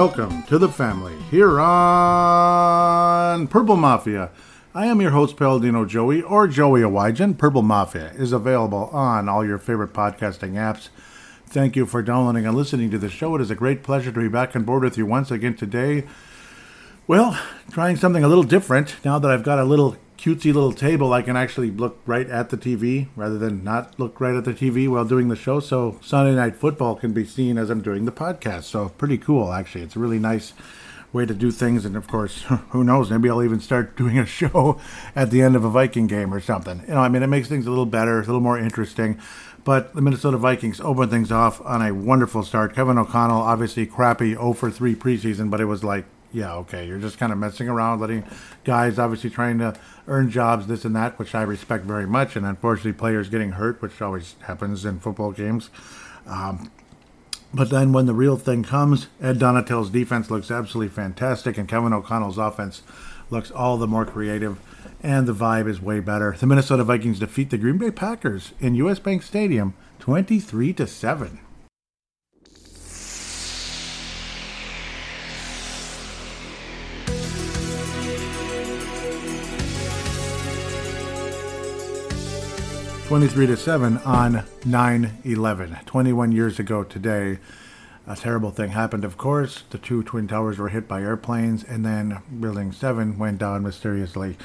welcome to the family here on Purple Mafia. I am your host, Paladino Joey, or Joey Awajan. Purple Mafia is available on all your favorite podcasting apps. Thank you for downloading and listening to the show. It is a great pleasure to be back on board with you once again today. Well, trying something a little different now that I've got a little cutesy little table, I can actually look right at the TV rather than not look right at the TV while doing the show. So Sunday Night Football can be seen as I'm doing the podcast. So pretty cool, actually. It's a really nice way to do things. And of course, who knows? Maybe I'll even start doing a show at the end of a Viking game or something. You know, I mean, it makes things a little better, a little more interesting. But the Minnesota Vikings opened things off on a wonderful start. Kevin O'Connell, obviously crappy 0 for 3 preseason, but it was like yeah, okay, you're just kind of messing around, letting guys obviously trying to earn jobs, this and that, which I respect very much. And unfortunately, players getting hurt, which always happens in football games. Um, but then when the real thing comes, Ed Donatell's defense looks absolutely fantastic, and Kevin O'Connell's offense looks all the more creative, and the vibe is way better. The Minnesota Vikings defeat the Green Bay Packers in US Bank Stadium 23 to 7. 23 to 7 on 9/11. 21 years ago today, a terrible thing happened. Of course, the two twin towers were hit by airplanes, and then Building 7 went down mysteriously.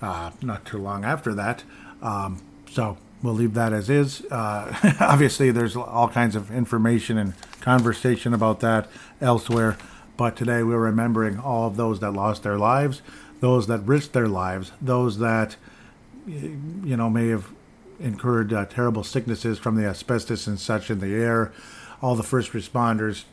Uh, not too long after that. Um, so we'll leave that as is. Uh, obviously, there's all kinds of information and conversation about that elsewhere. But today we're remembering all of those that lost their lives, those that risked their lives, those that you know may have incurred uh, terrible sicknesses from the asbestos and such in the air. All the first responders,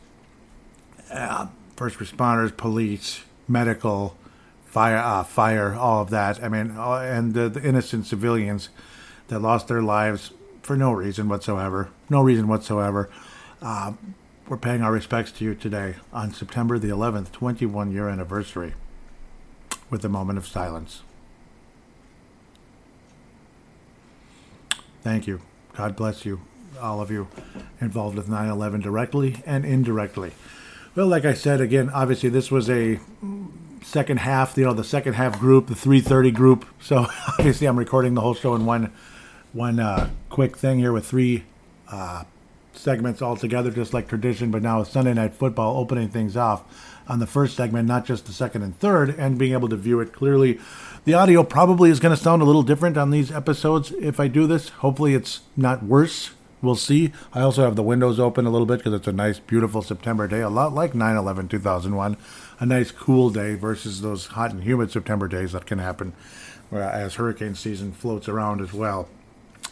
uh, first responders, police, medical, fire, uh, fire, all of that. I mean, uh, and the, the, innocent civilians that lost their lives for no reason whatsoever. No reason whatsoever. Uh, we're paying our respects to you today on September the 11th, 21 year anniversary, with a moment of silence. Thank you. God bless you, all of you involved with 9 11 directly and indirectly. Well, like I said, again, obviously this was a second half, you know, the second half group, the 330 group. So obviously I'm recording the whole show in one one uh, quick thing here with three uh, segments all together, just like tradition, but now with Sunday Night Football opening things off on the first segment, not just the second and third, and being able to view it clearly the audio probably is going to sound a little different on these episodes if I do this. Hopefully, it's not worse. We'll see. I also have the windows open a little bit because it's a nice, beautiful September day, a lot like 9 11 2001. A nice, cool day versus those hot and humid September days that can happen as hurricane season floats around as well.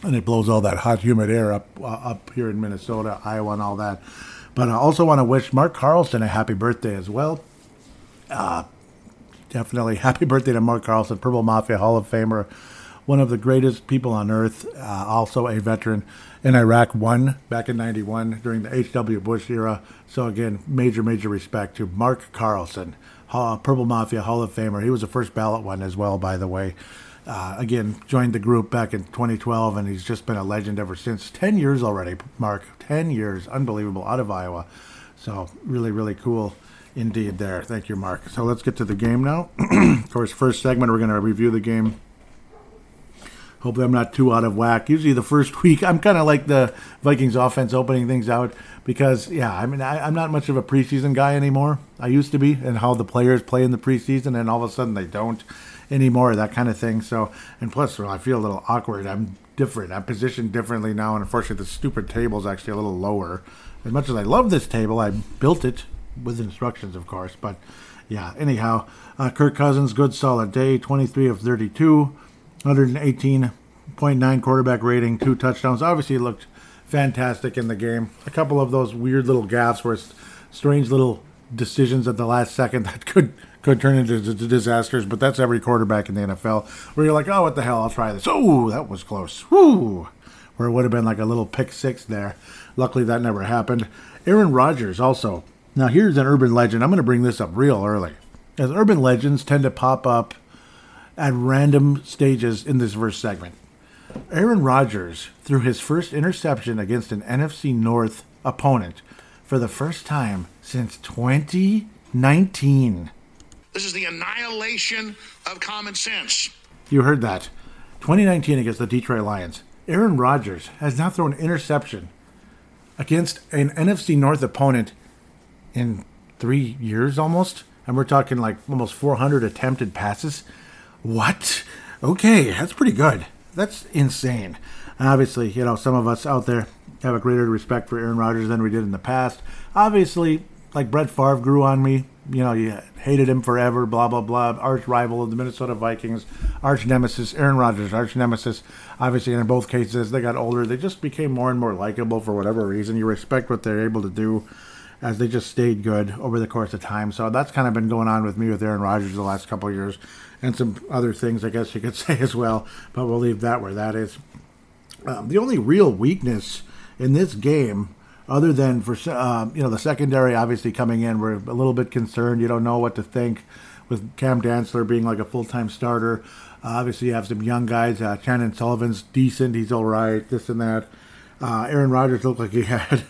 And it blows all that hot, humid air up uh, up here in Minnesota, Iowa, and all that. But I also want to wish Mark Carlson a happy birthday as well. Uh, definitely happy birthday to Mark Carlson, Purple Mafia Hall of Famer, one of the greatest people on earth, uh, also a veteran in Iraq One back in 91 during the H.W. Bush era. So, again, major, major respect to Mark Carlson, Purple Mafia Hall of Famer. He was the first ballot one as well, by the way. Uh, again, joined the group back in 2012, and he's just been a legend ever since. 10 years already, Mark. 10 years. Unbelievable. Out of Iowa. So, really, really cool Indeed, there. Thank you, Mark. So let's get to the game now. of course, first segment, we're going to review the game. Hopefully, I'm not too out of whack. Usually, the first week, I'm kind of like the Vikings offense opening things out because, yeah, I mean, I, am not much of a preseason guy anymore. I used to be, and how the players play in the preseason, and all of a sudden they don't anymore, that kind of thing. So, and plus, well, I feel a little awkward. I'm different. I'm positioned differently now, and unfortunately, the stupid table is actually a little lower. As much as I love this table, I built it with instructions, of course. But yeah, anyhow, uh, Kirk Cousins, good solid day, 23 of 32, 118.9 quarterback rating, two touchdowns. Obviously, looked fantastic in the game. A couple of those weird little gaffes where strange little decisions at the last second that could could turn into disasters, but that's every quarterback in the NFL. Where you're like, oh, what the hell? I'll try this. Oh, that was close. Whoo! Where it would have been like a little pick six there. Luckily, that never happened. Aaron Rodgers also now, here's an urban legend. I'm going to bring this up real early. As urban legends tend to pop up at random stages in this verse segment. Aaron Rodgers threw his first interception against an NFC North opponent for the first time since 2019. This is the annihilation of common sense. You heard that. 2019 against the Detroit Lions. Aaron Rodgers has now thrown an interception against an NFC North opponent in three years almost. And we're talking like almost 400 attempted passes. What? Okay, that's pretty good. That's insane. And obviously, you know, some of us out there have a greater respect for Aaron Rodgers than we did in the past. Obviously, like Brett Favre grew on me. You know, you hated him forever, blah, blah, blah. Arch rival of the Minnesota Vikings, arch nemesis, Aaron Rodgers, arch nemesis. Obviously, in both cases, they got older. They just became more and more likable for whatever reason. You respect what they're able to do as they just stayed good over the course of time. So that's kind of been going on with me with Aaron Rodgers the last couple years and some other things, I guess you could say as well. But we'll leave that where that is. Um, the only real weakness in this game other than for uh, you know the secondary obviously coming in, we're a little bit concerned. You don't know what to think with Cam Dantzler being like a full time starter. Uh, obviously, you have some young guys. Uh, Chandon Sullivan's decent; he's all right. This and that. Uh, Aaron Rodgers looked like he had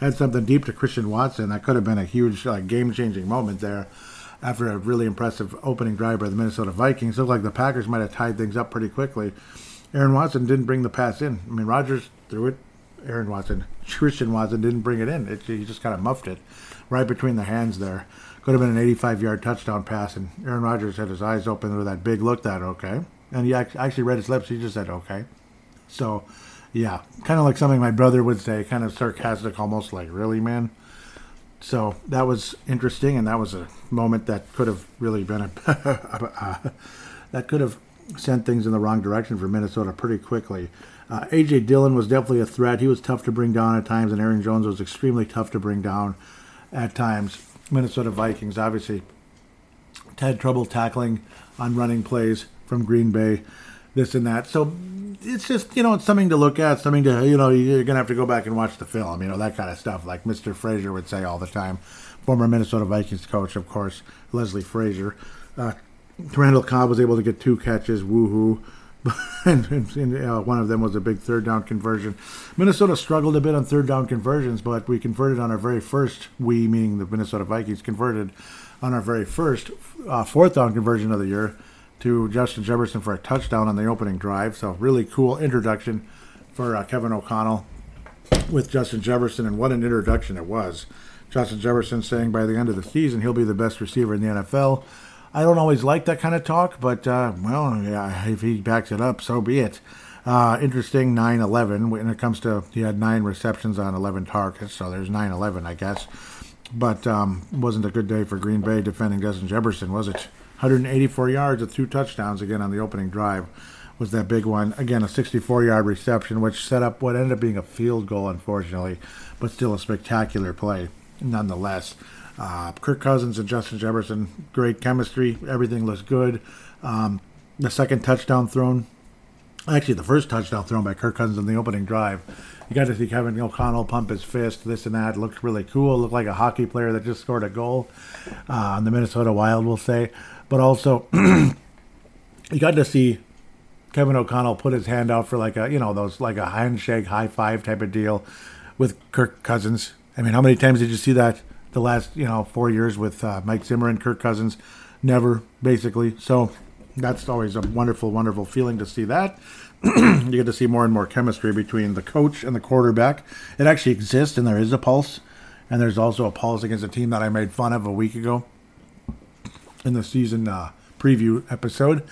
had something deep to Christian Watson. That could have been a huge like, game changing moment there. After a really impressive opening drive by the Minnesota Vikings, looked like the Packers might have tied things up pretty quickly. Aaron Watson didn't bring the pass in. I mean, Rodgers threw it Aaron Watson, Christian Watson didn't bring it in. It, he just kind of muffed it right between the hands there. Could have been an 85 yard touchdown pass, and Aaron Rodgers had his eyes open with that big look that, okay. And he actually read his lips. He just said, okay. So, yeah, kind of like something my brother would say, kind of sarcastic, almost like, really, man? So that was interesting, and that was a moment that could have really been a. that could have sent things in the wrong direction for Minnesota pretty quickly. Uh, AJ Dillon was definitely a threat. He was tough to bring down at times, and Aaron Jones was extremely tough to bring down at times. Minnesota Vikings obviously had trouble tackling on running plays from Green Bay, this and that. So it's just you know it's something to look at, something to you know you're gonna have to go back and watch the film, you know that kind of stuff, like Mr. Frazier would say all the time. Former Minnesota Vikings coach, of course, Leslie Frazier. Uh, Randall Cobb was able to get two catches, woohoo. and, and uh, one of them was a big third down conversion. Minnesota struggled a bit on third down conversions, but we converted on our very first. We, meaning the Minnesota Vikings, converted on our very first uh, fourth down conversion of the year to Justin Jefferson for a touchdown on the opening drive. So really cool introduction for uh, Kevin O'Connell with Justin Jefferson, and what an introduction it was. Justin Jefferson saying by the end of the season he'll be the best receiver in the NFL. I don't always like that kind of talk, but uh, well, yeah, if he backs it up, so be it. Uh, interesting 9 11 when it comes to he had nine receptions on 11 targets, so there's 9 11, I guess. But um, wasn't a good day for Green Bay defending Justin Jefferson, was it? 184 yards with two touchdowns again on the opening drive was that big one. Again, a 64 yard reception, which set up what ended up being a field goal, unfortunately, but still a spectacular play nonetheless. Uh, Kirk Cousins and Justin Jefferson, great chemistry. Everything looks good. Um, the second touchdown thrown, actually the first touchdown thrown by Kirk Cousins in the opening drive. You got to see Kevin O'Connell pump his fist, this and that. It looked really cool. Looked like a hockey player that just scored a goal uh, on the Minnesota Wild, we'll say. But also, you got to see Kevin O'Connell put his hand out for like a, you know, those like a handshake, high five type of deal with Kirk Cousins. I mean, how many times did you see that the last you know four years with uh, Mike Zimmer and Kirk Cousins. Never basically. So that's always a wonderful, wonderful feeling to see that. you get to see more and more chemistry between the coach and the quarterback. It actually exists, and there is a pulse. And there's also a pulse against a team that I made fun of a week ago in the season uh, preview episode.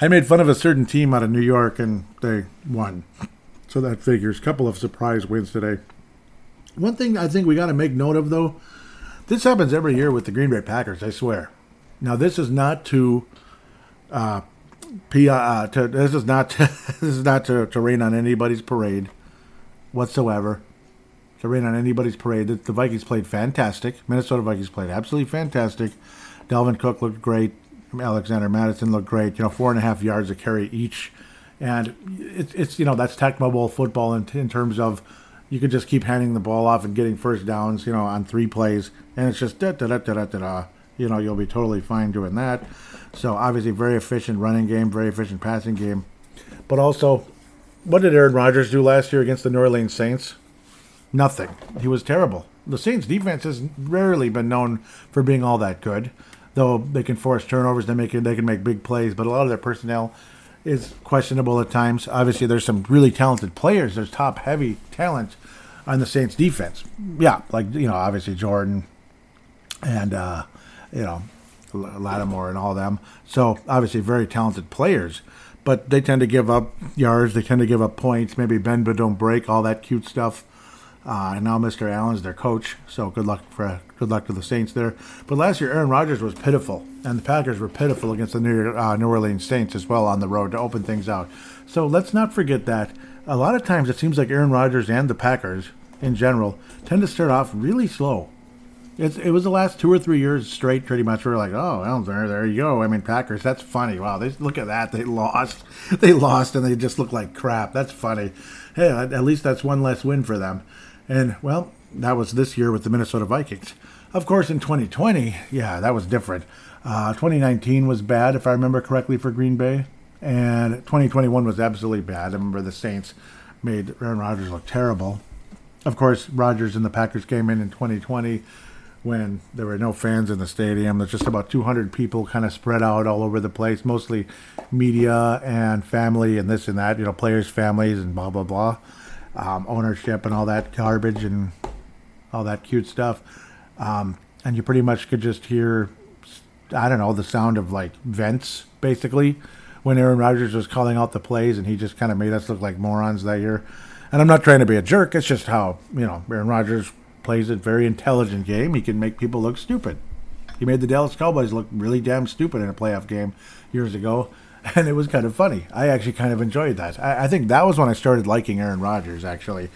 I made fun of a certain team out of New York, and they won. So that figures. Couple of surprise wins today. One thing I think we got to make note of, though, this happens every year with the Green Bay Packers, I swear. Now, this is not to, uh, P- uh, to this is not to, this is not to, to rain on anybody's parade whatsoever. To rain on anybody's parade. The, the Vikings played fantastic. Minnesota Vikings played absolutely fantastic. Dalvin Cook looked great. Alexander Mattison looked great. You know, four and a half yards a carry each, and it's it's you know that's Tecmo Bowl football in, in terms of you could just keep handing the ball off and getting first downs, you know, on three plays, and it's just da da da da da. da. You know, you'll be totally fine doing that. So obviously, very efficient running game, very efficient passing game, but also, what did Aaron Rodgers do last year against the New Orleans Saints? Nothing. He was terrible. The Saints defense has rarely been known for being all that good, though they can force turnovers. They make they can make big plays, but a lot of their personnel is questionable at times. Obviously, there's some really talented players. There's top heavy talent on the Saints defense. Yeah, like you know, obviously Jordan and uh, you know Lattimore and all them. So obviously very talented players, but they tend to give up yards. They tend to give up points. Maybe bend but don't break. All that cute stuff. Uh, and now Mr. Allen's their coach, so good luck for good luck to the Saints there. But last year, Aaron Rodgers was pitiful, and the Packers were pitiful against the New, uh, New Orleans Saints as well on the road to open things out. So let's not forget that. A lot of times, it seems like Aaron Rodgers and the Packers in general tend to start off really slow. It's, it was the last two or three years straight, pretty much. We are like, oh, well, there, there you go. I mean, Packers. That's funny. Wow, they look at that. They lost. They lost, and they just look like crap. That's funny. Hey, at least that's one less win for them. And, well, that was this year with the Minnesota Vikings. Of course, in 2020, yeah, that was different. Uh, 2019 was bad, if I remember correctly, for Green Bay. And 2021 was absolutely bad. I remember the Saints made Aaron Rodgers look terrible. Of course, Rodgers and the Packers came in in 2020 when there were no fans in the stadium. There's just about 200 people kind of spread out all over the place, mostly media and family and this and that, you know, players' families and blah, blah, blah um, ownership and all that garbage and all that cute stuff. Um, and you pretty much could just hear, I don't know, the sound of like vents basically when Aaron Rodgers was calling out the plays and he just kind of made us look like morons that year. And I'm not trying to be a jerk. It's just how, you know, Aaron Rodgers plays a very intelligent game. He can make people look stupid. He made the Dallas Cowboys look really damn stupid in a playoff game years ago and it was kind of funny. I actually kind of enjoyed that. I, I think that was when I started liking Aaron Rodgers. Actually,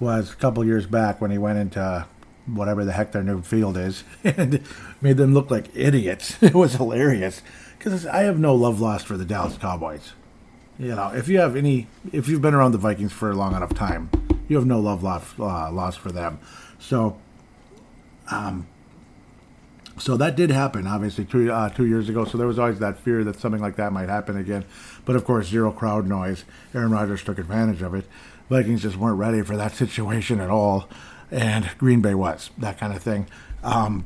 was a couple years back when he went into whatever the heck their new field is and made them look like idiots. It was hilarious because I have no love lost for the Dallas Cowboys. You know, if you have any, if you've been around the Vikings for a long enough time, you have no love lost, uh, lost for them. So, um, so that did happen, obviously, two, uh, two years ago. So there was always that fear that something like that might happen again. But of course, zero crowd noise. Aaron Rodgers took advantage of it. Vikings just weren't ready for that situation at all. And Green Bay was, that kind of thing. Um,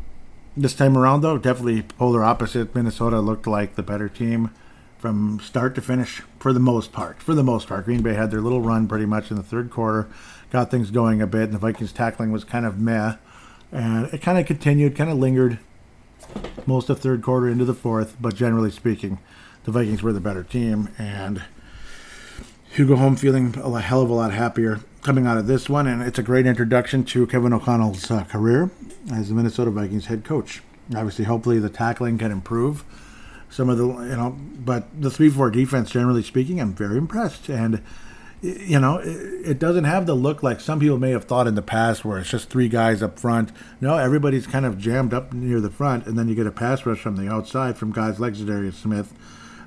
this time around, though, definitely polar opposite. Minnesota looked like the better team from start to finish for the most part. For the most part, Green Bay had their little run pretty much in the third quarter, got things going a bit, and the Vikings tackling was kind of meh. And it kind of continued, kind of lingered most of third quarter into the fourth, but generally speaking, the Vikings were the better team, and you go home feeling a hell of a lot happier coming out of this one, and it's a great introduction to Kevin O'Connell's uh, career as the Minnesota Vikings head coach. Obviously, hopefully, the tackling can improve. Some of the, you know, but the three-four defense, generally speaking, I'm very impressed, and you know, it, doesn't have the look like some people may have thought in the past, where it's just three guys up front. No, everybody's kind of jammed up near the front, and then you get a pass rush from the outside from guys like Za'Darius Smith,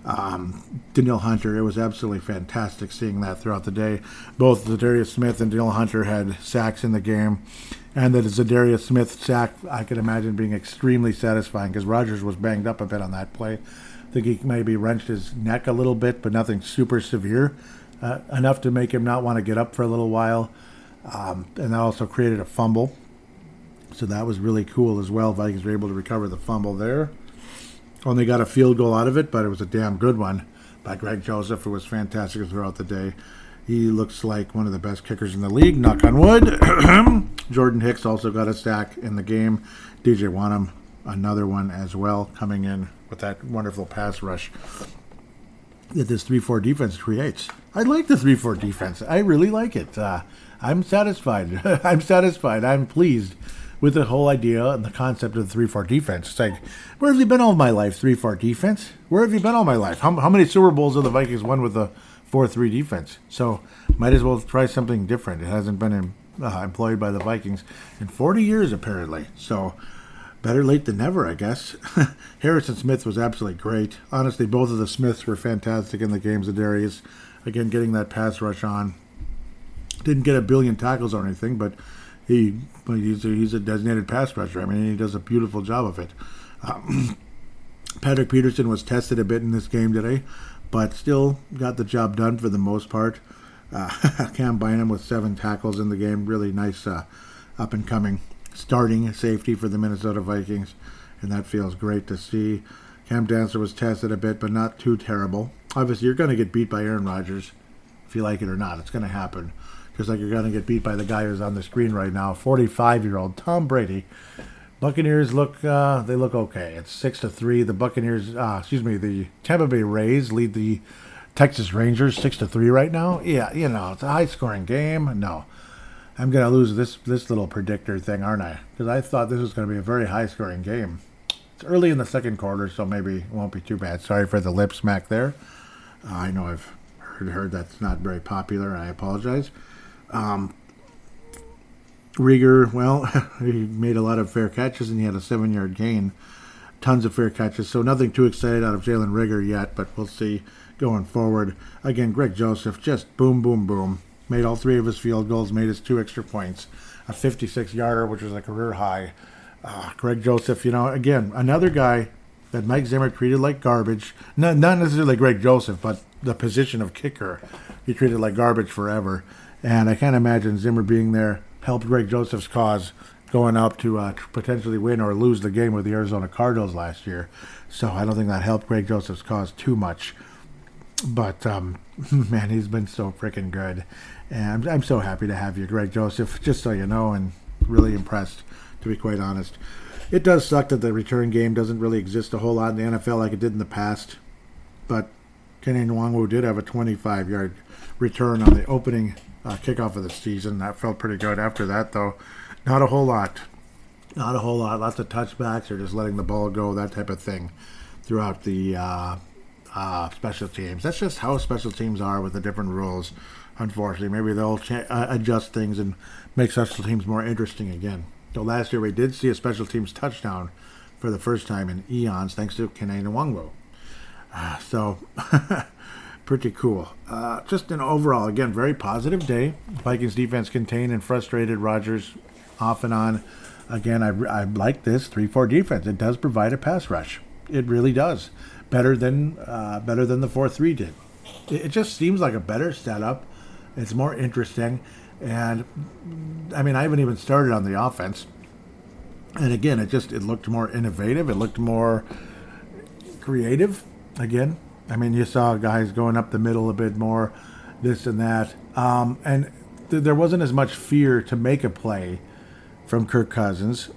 um, Hunter. It was absolutely fantastic seeing that throughout the day. Both Za'Darius Smith and Danielle Hunter had sacks in the game, and that Za'Darius Smith sack I could imagine being extremely satisfying because Rodgers was banged up a bit on that play. I think he maybe wrenched his neck a little bit, but nothing super severe uh, enough to make him not want to get up for a little while. Um, and that also created a fumble. So that was really cool as well. Vikings were able to recover the fumble there. Only got a field goal out of it, but it was a damn good one by Greg Joseph, who was fantastic throughout the day. He looks like one of the best kickers in the league, knock on wood. Jordan Hicks also got a sack in the game. DJ Wonnum, another one as well, coming in with that wonderful pass rush that this 3 4 defense creates. I like the 3 4 defense. I really like it. Uh, I'm satisfied. I'm satisfied. I'm pleased with the whole idea and the concept of the 3 4 defense. It's like, where have you been all my life, 3 4 defense? Where have you been all my life? How, how many Super Bowls have the Vikings won with the 4 3 defense? So, might as well try something different. It hasn't been in, uh, employed by the Vikings in 40 years, apparently. So, better late than never, I guess. Harrison Smith was absolutely great. Honestly, both of the Smiths were fantastic in the games of Darius. Again, getting that pass rush on. Didn't get a billion tackles or anything, but he he's a, he's a designated pass rusher. I mean, he does a beautiful job of it. Um, Patrick Peterson was tested a bit in this game today, but still got the job done for the most part. Uh, Cam Bynum with seven tackles in the game. Really nice uh, up and coming starting safety for the Minnesota Vikings, and that feels great to see. Cam Dantzler was tested a bit, but not too terrible. Obviously, you're going to get beat by Aaron Rodgers, if you like it or not. It's going to happen. Just like you're going to get beat by the guy who's on the screen right now, 45 year old Tom Brady. Buccaneers look uh, they look okay. It's six to three. The Buccaneers, uh, excuse me, the Tampa Bay Rays lead the Texas Rangers six to three right now. Yeah, you know it's a high scoring game. No, I'm gonna lose this this little predictor thing, aren't I? Because I thought this was gonna be a very high scoring game. It's early in the second quarter, so maybe it won't be too bad. Sorry for the lip smack there. Uh, I know I've heard, heard that's not very popular. I apologize. Um, Reagor, well, he made a lot of fair catches and he had a seven yard gain. Tons of fair catches, so nothing too excited out of Jalen Reagor yet, but we'll see going forward. Again, Greg Joseph, just boom, boom, boom. Made all three of his field goals, made his two extra points. A 56 yarder, which was a career high. Uh, Greg Joseph, you know, again, another guy that Mike Zimmer treated like garbage. Not, not necessarily Greg Joseph, but the position of kicker. He treated like garbage forever. And I can't imagine Zimmer being there helped Greg Joseph's cause going up to uh, potentially win or lose the game with the Arizona Cardinals last year. So I don't think that helped Greg Joseph's cause too much. But um, man, he's been so freaking good, and I'm, I'm so happy to have you, Greg Joseph. Just so you know, and really impressed, to be quite honest. It does suck that the return game doesn't really exist a whole lot in the NFL like it did in the past, but Kene Nwangwu did have a 25-yard return on the opening uh, kickoff of the season. That felt pretty good. After that, though, not a whole lot. Not a whole lot. Lots of touchbacks or just letting the ball go, that type of thing, throughout the uh, uh, special teams. That's just how special teams are with the different rules. Unfortunately, maybe they'll cha- uh, adjust things and make special teams more interesting again. So last year we did see a special teams touchdown for the first time in eons, thanks to Kene Nwangwu. Uh, so pretty cool. Uh, just an overall, again, very positive day. Vikings defense contained and frustrated Rodgers off and on. Again, I, I like this 3 4 defense. It does provide a pass rush. It really does. Better than uh, better than the 4 3 did. It, it just seems like a better setup. It's more interesting. And I mean, I haven't even started on the offense. And again, it just it looked more innovative. It looked more creative. Again, I mean, you saw guys going up the middle a bit more, this and that, um, and th- there wasn't as much fear to make a play from Kirk Cousins.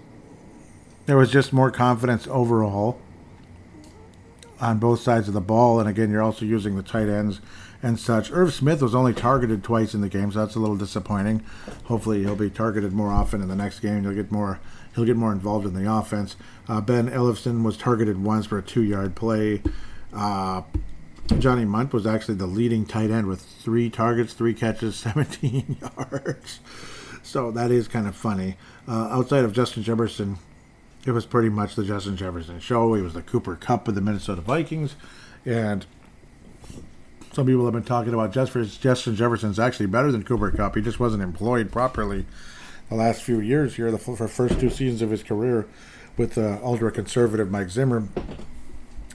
There was just more confidence overall on both sides of the ball, and again, you're also using the tight ends and such. Irv Smith was only targeted twice in the game, so that's a little disappointing. Hopefully, he'll be targeted more often in the next game. He'll get more. He'll get more involved in the offense. Uh, ben Ellefson was targeted once for a two-yard play. Uh, Johnny Mundt was actually the leading tight end with three targets, three catches, 17 yards. So that is kind of funny. Uh, outside of Justin Jefferson, it was pretty much the Justin Jefferson show. He was the Cooper Kupp of the Minnesota Vikings. And some people have been talking about Justin Jefferson's actually better than Cooper Kupp. He just wasn't employed properly the last few years here, the first two seasons of his career with uh, ultra conservative Mike Zimmer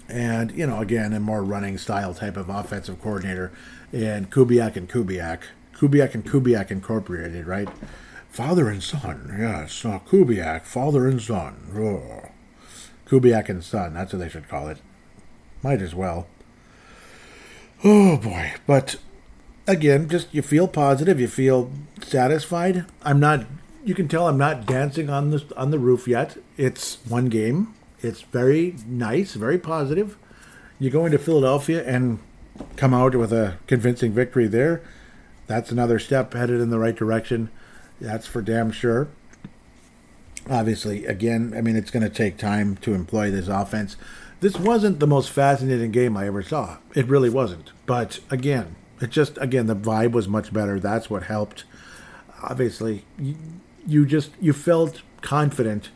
and you know again a more running style type of offensive coordinator. And Kubiak and Kubiak Kubiak and Kubiak Incorporated right? Father and son yes uh, Kubiak father and son oh. Kubiak and son that's what they should call it. Might as well. Oh boy. But again just you feel positive you feel satisfied. I'm not you can tell I'm not dancing on the on the roof yet. It's one game it's very nice, very positive. You go into Philadelphia and come out with a convincing victory there. That's another step headed in the right direction. That's for damn sure. Obviously, again, I mean, it's going to take time to employ this offense. This wasn't the most fascinating game I ever saw. It really wasn't. But again, it just, again, the vibe was much better. That's what helped. Obviously, you, you just, you felt confident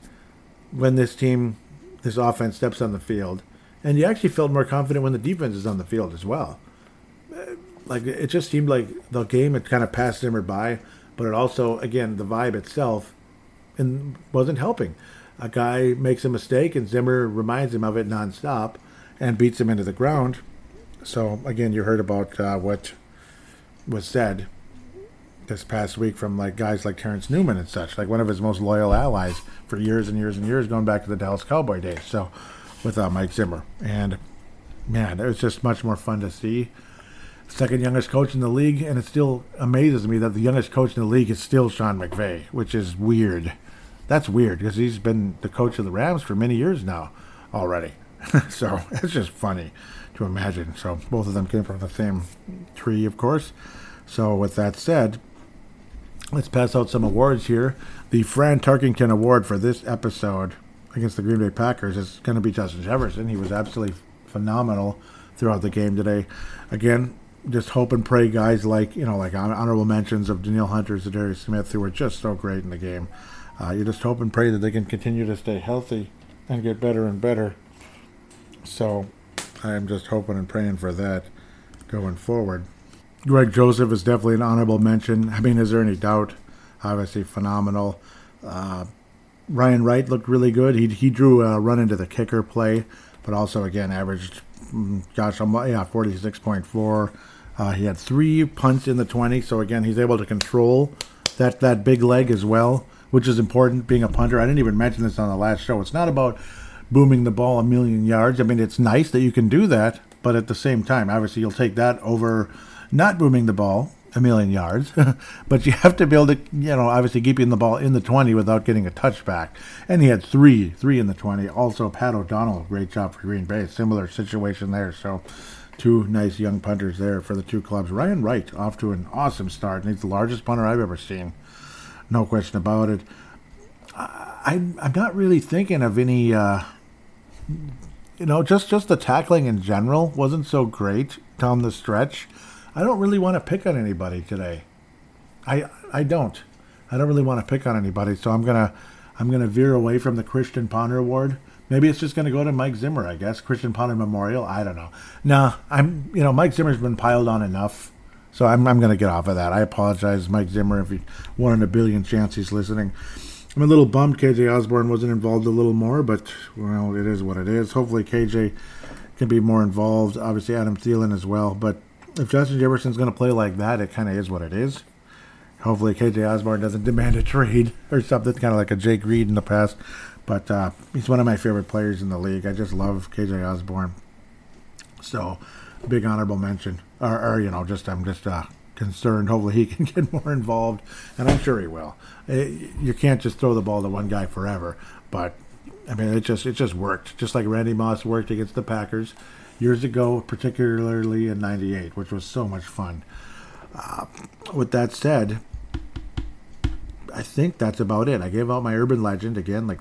when this team this offense steps on the field, and you actually felt more confident when the defense is on the field as well. Like it just seemed like the game had kind of passed Zimmer by, but it also, again, the vibe itself, and wasn't helping. A guy makes a mistake, and Zimmer reminds him of it nonstop, and beats him into the ground. So again, you heard about uh, what was said this past week from like guys like Terrence Newman and such, like one of his most loyal allies for years and years and years, going back to the Dallas Cowboy days. So with uh, Mike Zimmer, and man, it was just much more fun to see. Second youngest coach in the league, and it still amazes me that the youngest coach in the league is still Sean McVay, which is weird. That's weird because he's been the coach of the Rams for many years now already. so it's just funny to imagine. So both of them came from the same tree, of course. So with that said, let's pass out some awards here. The Fran Tarkenton Award for this episode against the Green Bay Packers is going to be Justin Jefferson. He was absolutely phenomenal throughout the game today. Again, just hope and pray guys like you know like honorable mentions of Danielle Hunter, Za'Darius Smith, who were just so great in the game. Uh, you just hope and pray that they can continue to stay healthy and get better and better. So I'm just hoping and praying for that going forward. Greg Joseph is definitely an honorable mention. I mean, is there any doubt? Obviously, phenomenal. Uh, Ryan Wright looked really good. He he drew a run into the kicker play, but also again averaged, mm, gosh, yeah, six point four. Uh, he had three punts in the twenty, so again he's able to control that that big leg as well, which is important. Being a punter, I didn't even mention this on the last show. It's not about booming the ball a million yards. I mean, it's nice that you can do that, but at the same time, obviously, you'll take that over not booming the ball a million yards, but you have to be able to, you know, obviously keeping the ball in the 20 without getting a touchback. And he had three, three in the 20. Also, Pat O'Donnell, great job for Green Bay. Similar situation there. So, two nice young punters there for the two clubs. Ryan Wright off to an awesome start, and he's the largest punter I've ever seen. No question about it. I, I'm not really thinking of any. Uh, you know, just just the tackling in general wasn't so great down the stretch. I don't really want to pick on anybody today. I I don't. I don't really want to pick on anybody, so I'm gonna I'm gonna veer away from the Christian Ponder Award. Maybe it's just gonna go to Mike Zimmer, I guess. Christian Ponder Memorial. I don't know. No, I'm you know Mike Zimmer's been piled on enough, so I'm I'm gonna get off of that. I apologize, Mike Zimmer, if he one in a billion chance he's listening. I'm a little bummed KJ Osborn wasn't involved a little more, but well, it is what it is. Hopefully KJ can be more involved. Obviously Adam Thielen as well, but if Justin Jefferson's going to play like that, it kind of is what it is. Hopefully KJ Osborn doesn't demand a trade or something, kind of like a Jake Reed in the past. But uh, he's one of my favorite players in the league. I just love KJ Osborn. So, big honorable mention, or, or you know, just I'm just uh, concerned. Hopefully, he can get more involved, and I'm sure he will. It, you can't just throw the ball to one guy forever, but I mean, it just it just worked. Just like Randy Moss worked against the Packers years ago, particularly in '98, which was so much fun. Uh, with that said, I think that's about it. I gave out my urban legend again, like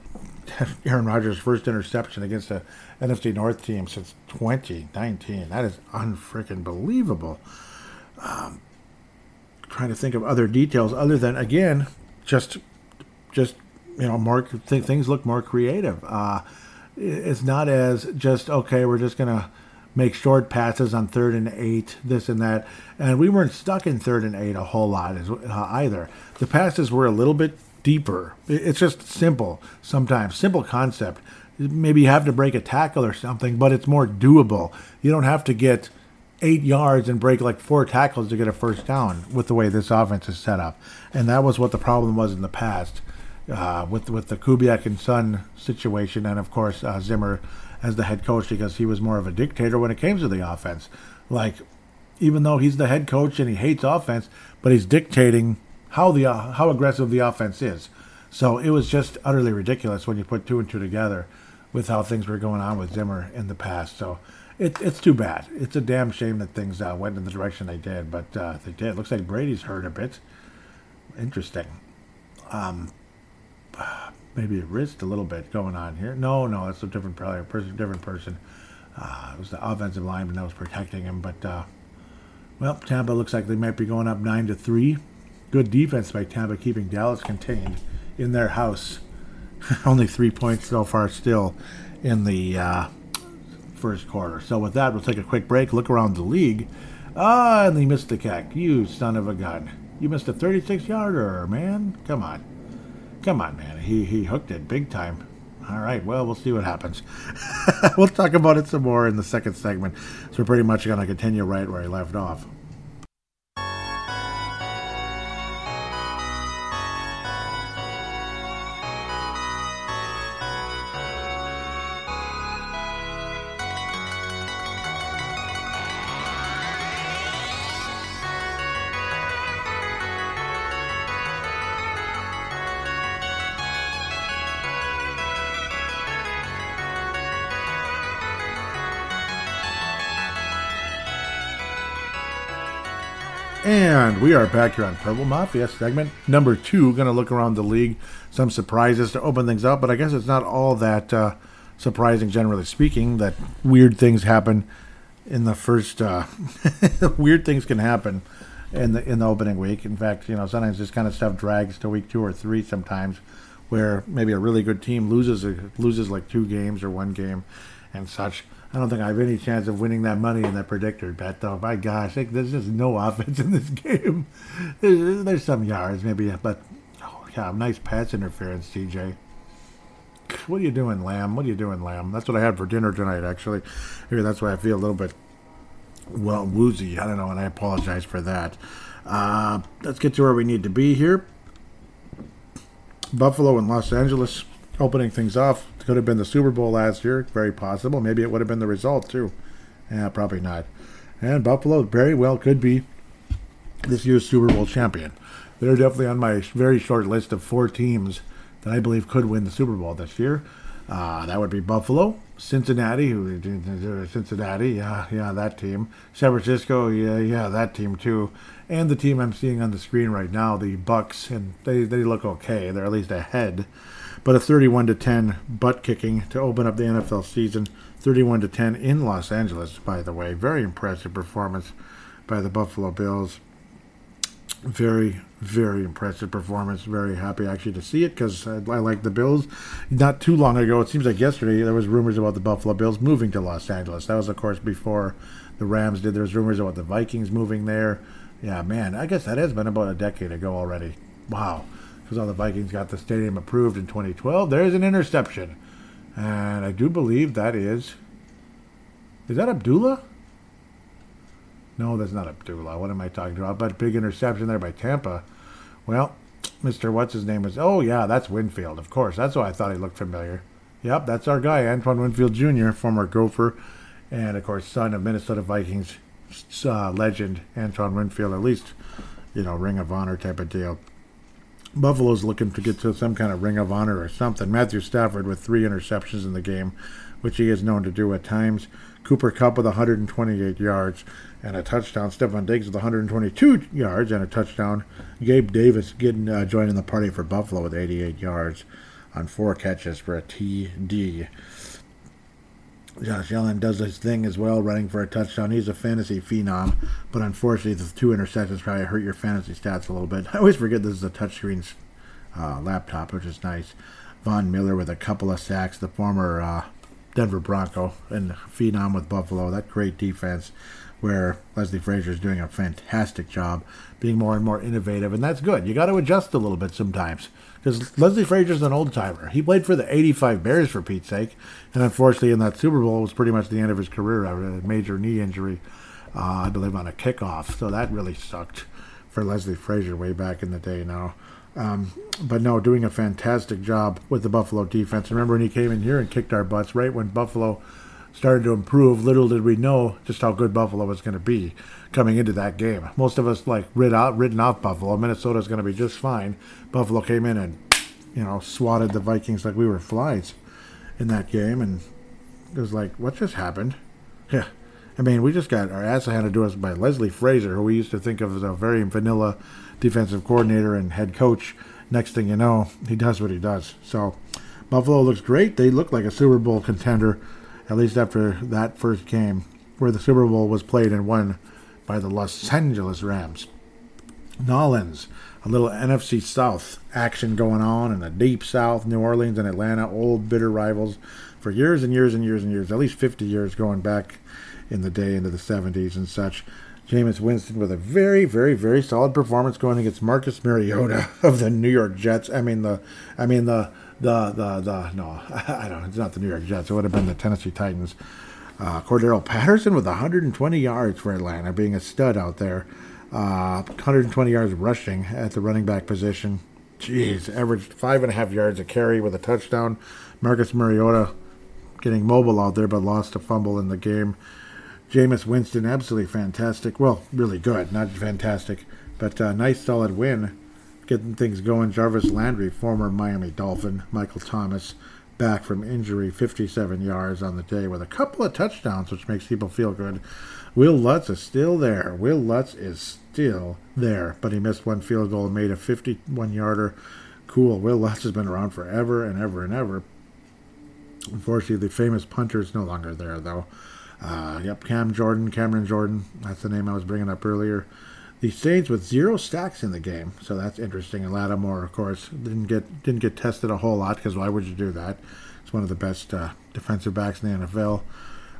Aaron Rodgers' first interception against a NFC North team since 2019. That is unfreaking believable. Um, trying to think of other details other than again just just you know more th- things look more creative uh, it's not as just okay we're just gonna make short passes on third and eight this and that. And we weren't stuck in third and eight a whole lot uh, either. The passes were a little bit deeper. It's just simple sometimes simple concept. Maybe you have to break a tackle or something but it's more doable. You don't have to get eight yards and break like four tackles to get a first down with the way this offense is set up. And that was what the problem was in the past uh, with with the Kubiak and Son situation, and of course uh, Zimmer as the head coach because he was more of a dictator when it came to the offense. Like even though he's the head coach and he hates offense, but he's dictating how the uh, how aggressive the offense is. So it was just utterly ridiculous when you put two and two together with how things were going on with Zimmer in the past. So it, it's too bad. It's a damn shame that things uh, went in the direction they did, but uh, they did. Looks like Brady's hurt a bit. Interesting. Um, maybe a wrist a little bit going on here. No, no, that's a different probably person, different person. Uh, it was the offensive lineman that was protecting him, but uh, well, Tampa looks like they might be going up nine to three. Good defense by Tampa, keeping Dallas contained in their house. Only three points so far, still in the uh, first quarter. So with that, we'll take a quick break, look around the league. Ah, and he missed the kick. You son of a gun. You missed a 36 yarder, man. Come on. Come on, man. He, he hooked it big time. All right, well, we'll see what happens. we'll talk about it some more in the second segment. So we're pretty much going to continue right where he left off. We are back here on Purple Mafia segment number two. Going to look around the league, some surprises to open things up, but I guess it's not all that uh, surprising, generally speaking, that weird things happen in the first. Uh, weird things can happen in the in the opening week. In fact, you know sometimes this kind of stuff drags to week two or three. Sometimes, where maybe a really good team loses loses like two games or one game, and such. I don't think I have any chance of winning that money in that predictor bet, though. My gosh, there's just no offense in this game. There's, there's some yards, maybe, but oh, yeah, nice pass interference, TJ. What are you doing, Lamb? What are you doing, Lamb? That's what I had for dinner tonight, actually. Maybe that's why I feel a little bit, well, woozy. I don't know, and I apologize for that. Uh, let's get to where we need to be here. Buffalo and Los Angeles opening things off. Could have been the Super Bowl last year, very possible. Maybe it would have been the result too. Yeah, probably not. And Buffalo very well could be this year's Super Bowl champion. They're definitely on my very short list of four teams that I believe could win the Super Bowl this year. Uh, that would be Buffalo, Cincinnati, who Cincinnati, yeah, yeah, that team. San Francisco, yeah, yeah, that team too. And the team I'm seeing on the screen right now, the Bucs, and they, they look okay. They're at least ahead but a 31 to 10 butt kicking to open up the NFL season. 31 to 10 in Los Angeles, by the way. Very impressive performance by the Buffalo Bills. Very, very impressive performance. Very happy actually to see it because I, I like the Bills. Not too long ago, it seems like yesterday, there was rumors about the Buffalo Bills moving to Los Angeles. That was, of course, before the Rams did. There was rumors about the Vikings moving there. Yeah, man, I guess that has been about a decade ago already. Wow because all the Vikings got the stadium approved in 2012. There's an interception. And I do believe that is. Is that Abdullah? No, that's not Abdullah. What am I talking about? But big interception there by Tampa. Well, Mr. What's his name was. Oh, yeah, that's Winfield, of course. That's why I thought he looked familiar. Yep, that's our guy, Antoine Winfield Jr., former Gopher, and of course, son of Minnesota Vikings uh, legend Antoine Winfield, at least, you know, Ring of Honor type of deal. Buffalo's looking to get to some kind of ring of honor or something. Matthew Stafford with three interceptions in the game, which he is known to do at times. Cooper Kupp with 128 yards and a touchdown. Stefon Diggs with 122 yards and a touchdown. Gabe Davis getting uh, joining the party for Buffalo with 88 yards on four catches for a TD. Josh Allen does his thing as well, running for a touchdown. He's a fantasy phenom, but unfortunately, the two interceptions probably hurt your fantasy stats a little bit. I always forget this is a touchscreen uh, laptop, which is nice. Von Miller with a couple of sacks, the former uh, Denver Bronco, and phenom with Buffalo. That great defense, where Leslie Frazier is doing a fantastic job, being more and more innovative, and that's good. You got to adjust a little bit sometimes because Leslie Frazier's an old timer. He played for the '85 Bears for Pete's sake, and unfortunately, in that Super Bowl was pretty much the end of his career after a major knee injury, uh, I believe on a kickoff. So that really sucked for Leslie Frazier way back in the day. Now. Um, but no, doing a fantastic job with the Buffalo defense. Remember when he came in here and kicked our butts right when Buffalo started to improve. Little did we know just how good Buffalo was going to be coming into that game. Most of us like rid out, written off Buffalo. Minnesota's going to be just fine. Buffalo came in and you know swatted the Vikings like we were flies in that game, and it was like, what just happened? Yeah. I mean, we just got our ass handed to us by Leslie Frazier, who we used to think of as a very vanilla defensive coordinator and head coach. Next thing you know, he does what he does. So, Buffalo looks great. They look like a Super Bowl contender, at least after that first game, where the Super Bowl was played and won by the Los Angeles Rams. Nolans, a little NFC South action going on in the deep South, New Orleans and Atlanta, old bitter rivals for years and years and years and years, at least 50 years going back in the day into the 70s and such. Jameis Winston with a very, very, very solid performance going against Marcus Mariota of the New York Jets. I mean the, I mean the, the, the, the. No, I don't. Know it's not the New York Jets. It would have been the Tennessee Titans. Uh, Cordarrelle Patterson with 120 yards for Atlanta, being a stud out there. Uh, 120 yards rushing at the running back position. Jeez, averaged five and a half yards a carry with a touchdown. Marcus Mariota getting mobile out there, but lost a fumble in the game. Jameis Winston, absolutely fantastic. Well, really good, not fantastic, but nice solid win. Getting things going. Jarvis Landry, former Miami Dolphin. Michael Thomas, back from injury, 57 yards on the day with a couple of touchdowns, which makes people feel good. Wil Lutz is still there. Wil Lutz is still there, but he missed one field goal and made a 51 yarder. Cool. Wil Lutz has been around forever and ever and ever. Unfortunately, the famous punter is no longer there, though. Uh, yep, Cam Jordan, Cameron Jordan. That's the name I was bringing up earlier. The Saints with zero stacks in the game, so that's interesting. And Lattimore, of course, didn't get didn't get tested a whole lot because why would you do that? He's one of the best uh, defensive backs in the NFL.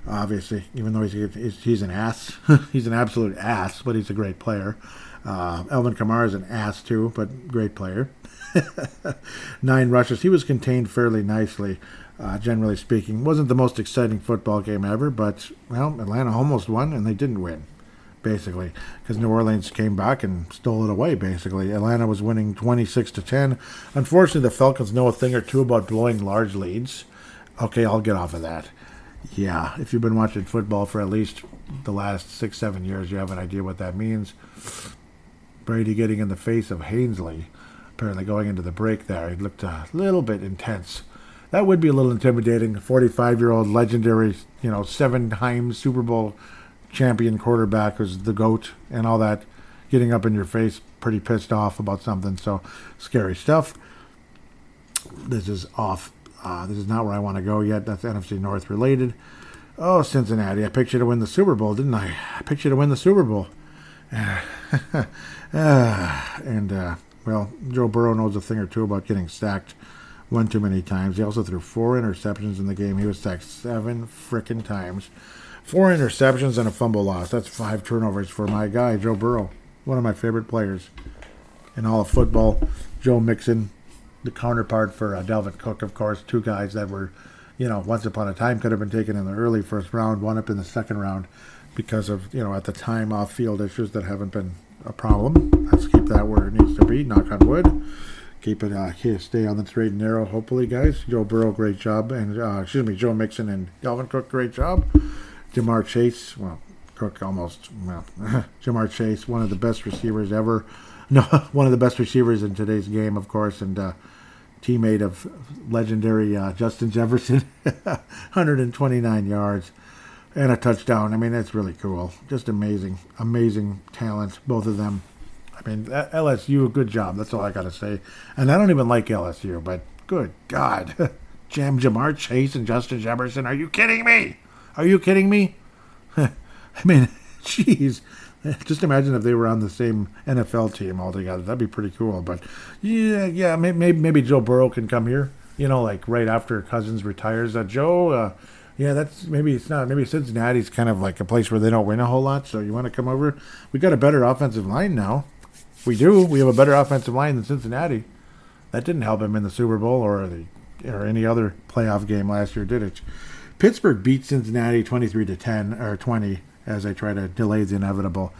Obviously, even though he's he's, he's an ass, he's an absolute ass, but he's a great player. Uh, Alvin Kamara is an ass too, but great player. Nine rushes. He was contained fairly nicely uh, generally speaking. Wasn't the most exciting football game ever, but, well, Atlanta almost won, and they didn't win, basically, because New Orleans came back and stole it away, basically. Atlanta was winning 26 to 10. Unfortunately, the Falcons know a thing or two about blowing large leads. Okay, I'll get off of that. Yeah, if you've been watching football for at least the last six, seven years, you have an idea what that means. Brady getting in the face of Haseley, apparently going into the break there. He looked a little bit intense that would be a little intimidating. 45 year old legendary, you know, seven times Super Bowl champion quarterback who's the GOAT and all that getting up in your face, pretty pissed off about something. So scary stuff. This is off. Uh, this is not where I want to go yet. That's NFC North related. Oh, Cincinnati. I picked you to win the Super Bowl, didn't I? I picked you to win the Super Bowl. and, uh, well, Joe Burrow knows a thing or two about getting stacked one too many times. He also threw four interceptions in the game. He was sacked seven frickin' times. Four interceptions and a fumble loss. That's five turnovers for my guy, Joe Burrow. One of my favorite players in all of football. Joe Mixon, the counterpart for uh, Dalvin Cook, of course. Two guys that were, you know, once upon a time could have been taken in the early first round, one up in the second round because of, you know, at the time off field issues that haven't been a problem. Let's keep that where it needs to be, knock on wood keep it uh, stay on the straight and narrow. Hopefully, guys. Joe Burrow, great job, and uh, excuse me, Joe Mixon and Dalvin Cook, great job. Ja'Marr Chase, well, Cook almost well. Ja'Marr Chase, one of the best receivers ever. No, one of the best receivers in today's game, of course, and uh, teammate of legendary uh, Justin Jefferson, 129 yards and a touchdown. I mean, that's really cool. Just amazing, amazing talent, both of them. I mean, LSU, good job. That's all I got to say. And I don't even like LSU, but good God. Jam Ja'Marr Chase and Justin Jefferson. Are you kidding me? Are you kidding me? I mean, jeez. Just imagine if they were on the same NFL team altogether. That'd be pretty cool. But yeah, yeah, maybe maybe Joe Burrow can come here. You know, like right after Cousins retires. Uh, Joe, uh, yeah, that's maybe it's not. Maybe Cincinnati's kind of like a place where they don't win a whole lot. So you want to come over? We got a better offensive line now. We do. We have a better offensive line than Cincinnati. That didn't help him in the Super Bowl or the or any other playoff game last year, did it? Pittsburgh beat Cincinnati 23 to 10 or 20 as they try to delay the inevitable.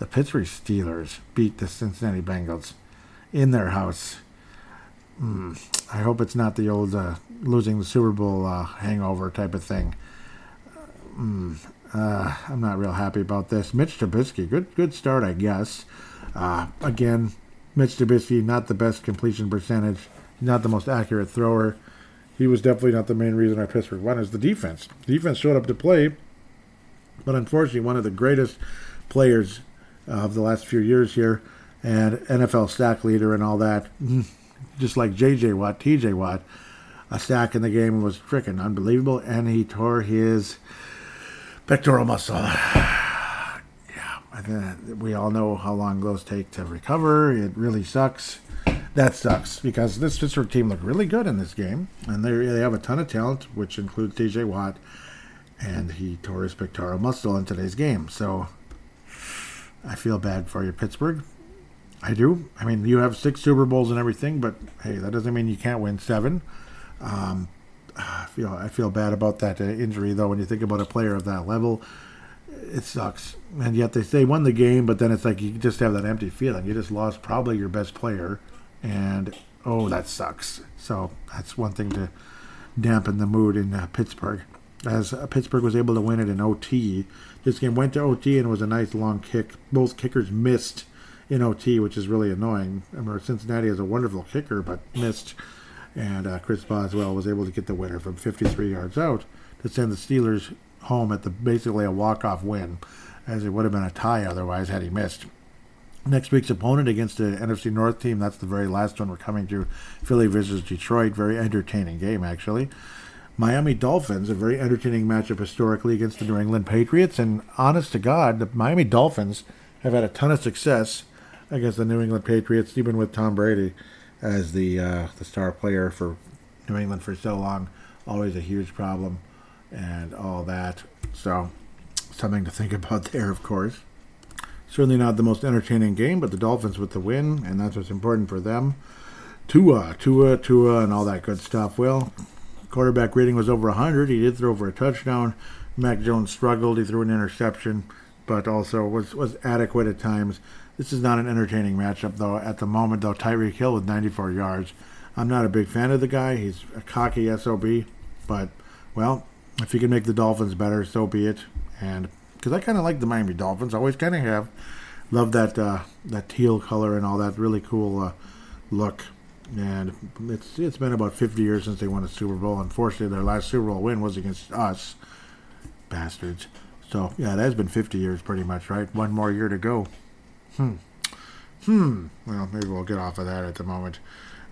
The Pittsburgh Steelers beat the Cincinnati Bengals in their house. Mm, I hope it's not the old uh, losing the Super Bowl uh, hangover type of thing. Mm, uh, I'm not real happy about this. Mitch Trubisky, good good start, I guess. Uh, again, Mitch Trubisky, not the best completion percentage, not the most accurate thrower. He was definitely not the main reason our Pittsburgh won. Is the defense. The defense showed up to play, but unfortunately, one of the greatest players uh, of the last few years here, and NFL stack leader and all that, mm, just like J.J. Watt, T.J. Watt, a stack in the game was freaking unbelievable, and he tore his pectoral muscle yeah, we all know how long those take to recover. It really sucks. That sucks because this Pittsburgh team looked really good in this game, and they they have a ton of talent, which includes T.J. Watt, and he tore his pectoral muscle in today's game. So I feel bad for you, Pittsburgh. I do. I mean, you have six Super Bowls and everything, but hey, that doesn't mean you can't win seven. Um, I feel I feel bad about that uh, injury though. When you think about a player of that level, it sucks. And yet they say won the game, but then it's like you just have that empty feeling. You just lost probably your best player, and oh, that sucks. So that's one thing to dampen the mood in uh, Pittsburgh. As uh, Pittsburgh was able to win it in OT, this game went to OT and was a nice long kick. Both kickers missed in OT, which is really annoying. I remember Cincinnati has a wonderful kicker, but missed. And uh, Chris Boswell was able to get the winner from 53 yards out to send the Steelers home at the basically a walk-off win, as it would have been a tie otherwise had he missed. Next week's opponent against the NFC North team, that's the very last one we're coming to. Philly versus Detroit. Very entertaining game, actually. Miami Dolphins, a very entertaining matchup historically against the New England Patriots. And honest to God, the Miami Dolphins have had a ton of success against the New England Patriots, even with Tom Brady as the uh, the star player for New England for so long. Always a huge problem and all that. So, something to think about there, of course. Certainly not the most entertaining game, but the Dolphins with the win, and that's what's important for them. Tua, Tua, Tua, and all that good stuff. Well, quarterback rating was over 100. He did throw for a touchdown. Mac Jones struggled. He threw an interception, but also was, was adequate at times. This is not an entertaining matchup, though. At the moment, though, Tyreek Hill with 94 yards. I'm not a big fan of the guy. He's a cocky SOB, but, well, if he can make the Dolphins better, so be it. And because I kind of like the Miami Dolphins. I always kind of have. Love that uh, that teal color and all that really cool uh, look. And it's it's been about 50 years since they won a Super Bowl. Unfortunately, their last Super Bowl win was against us, bastards. So yeah, that's been 50 years pretty much, right? One more year to go. Hmm. Hmm. Well, maybe we'll get off of that at the moment.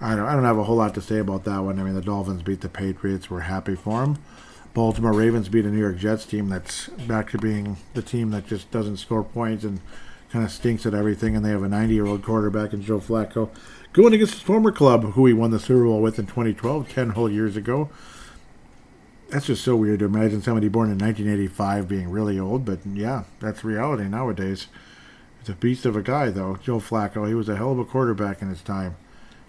I don't. I don't have a whole lot to say about that one. I mean, the Dolphins beat the Patriots. We're happy for them. Baltimore Ravens beat a New York Jets team that's back to being the team that just doesn't score points and kind of stinks at everything. And they have a 90 year old quarterback in Joe Flacco going against his former club, who he won the Super Bowl with in 2012, 10 whole years ago. That's just so weird to imagine somebody born in 1985 being really old, but yeah, that's reality nowadays. It's a beast of a guy, though. Joe Flacco, he was a hell of a quarterback in his time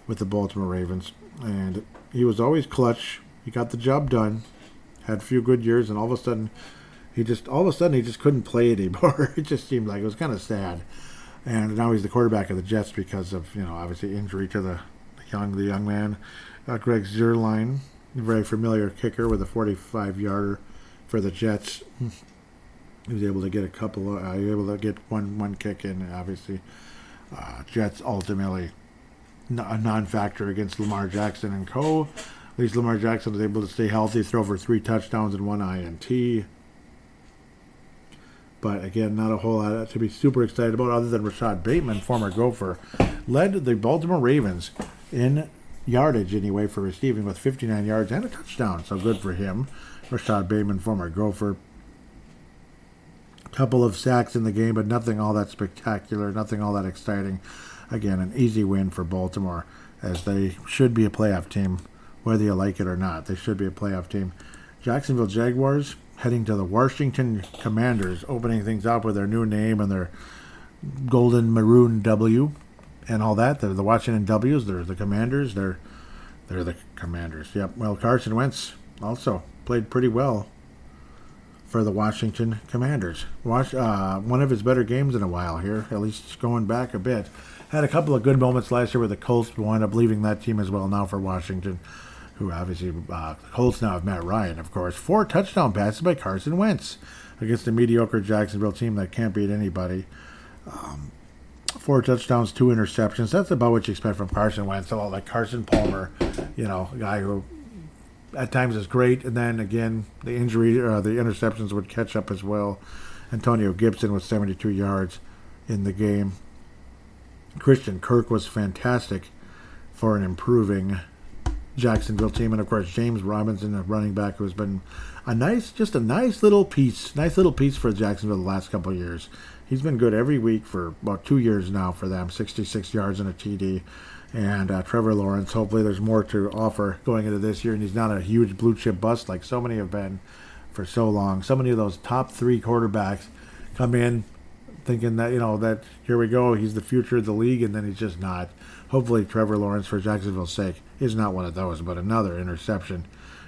with the Baltimore Ravens, and he was always clutch. He got the job done had a few good years, and all of a sudden, he just all of a sudden he just couldn't play anymore. it just seemed like it was kind of sad. And now he's the quarterback of the Jets because of you know obviously injury to the, young the young man, uh, Greg Zuerlein, very familiar kicker with a 45 yarder for the Jets. He was able to get a couple. Of, uh, he was able to get one one kick in. Obviously, uh, Jets ultimately a non-factor against Lamar Jackson and co. At least Lamar Jackson was able to stay healthy, throw for three touchdowns and one INT. But again, not a whole lot to be super excited about other than Rashod Bateman, former Gopher, led the Baltimore Ravens in yardage anyway for receiving with 59 yards and a touchdown. So good for him. Rashod Bateman, former Gopher. Couple of sacks in the game, but nothing all that spectacular, nothing all that exciting. Again, an easy win for Baltimore, as they should be a playoff team whether you like it or not. They should be a playoff team. Jacksonville Jaguars heading to the Washington Commanders, opening things up with their new name and their golden maroon W and all that. They're the Washington W's. They're the Commanders. They're they're the Commanders. Yep. Well, Carson Wentz also played pretty well for the Washington Commanders. Watch uh, one of his better games in a while here, at least going back a bit. Had a couple of good moments last year with the Colts. But wound up leaving that team as well now for Washington who obviously uh, the Colts now have Matt Ryan, of course. Four touchdown passes by Carson Wentz against a mediocre Jacksonville team that can't beat anybody. Um, four touchdowns, two interceptions. That's about what you expect from Carson Wentz. So, like Carson Palmer, you know, a guy who at times is great, and then again the injury, uh, the interceptions would catch up as well. Antonio Gibson with 72 yards in the game. Christian Kirk was fantastic for an improving Jacksonville team, and of course James Robinson, a running back who has been a nice, just a nice little piece, nice little piece for Jacksonville the last couple of years. He's been good every week for about two years now for them, 66 yards and a TD. And uh, Trevor Lawrence, hopefully there's more to offer going into this year, and he's not a huge blue chip bust like so many have been for so long. So many of those top three quarterbacks come in thinking that you know that here we go, he's the future of the league, and then he's just not. Hopefully, Trevor Lawrence, for Jacksonville's sake, is not one of those, but another interception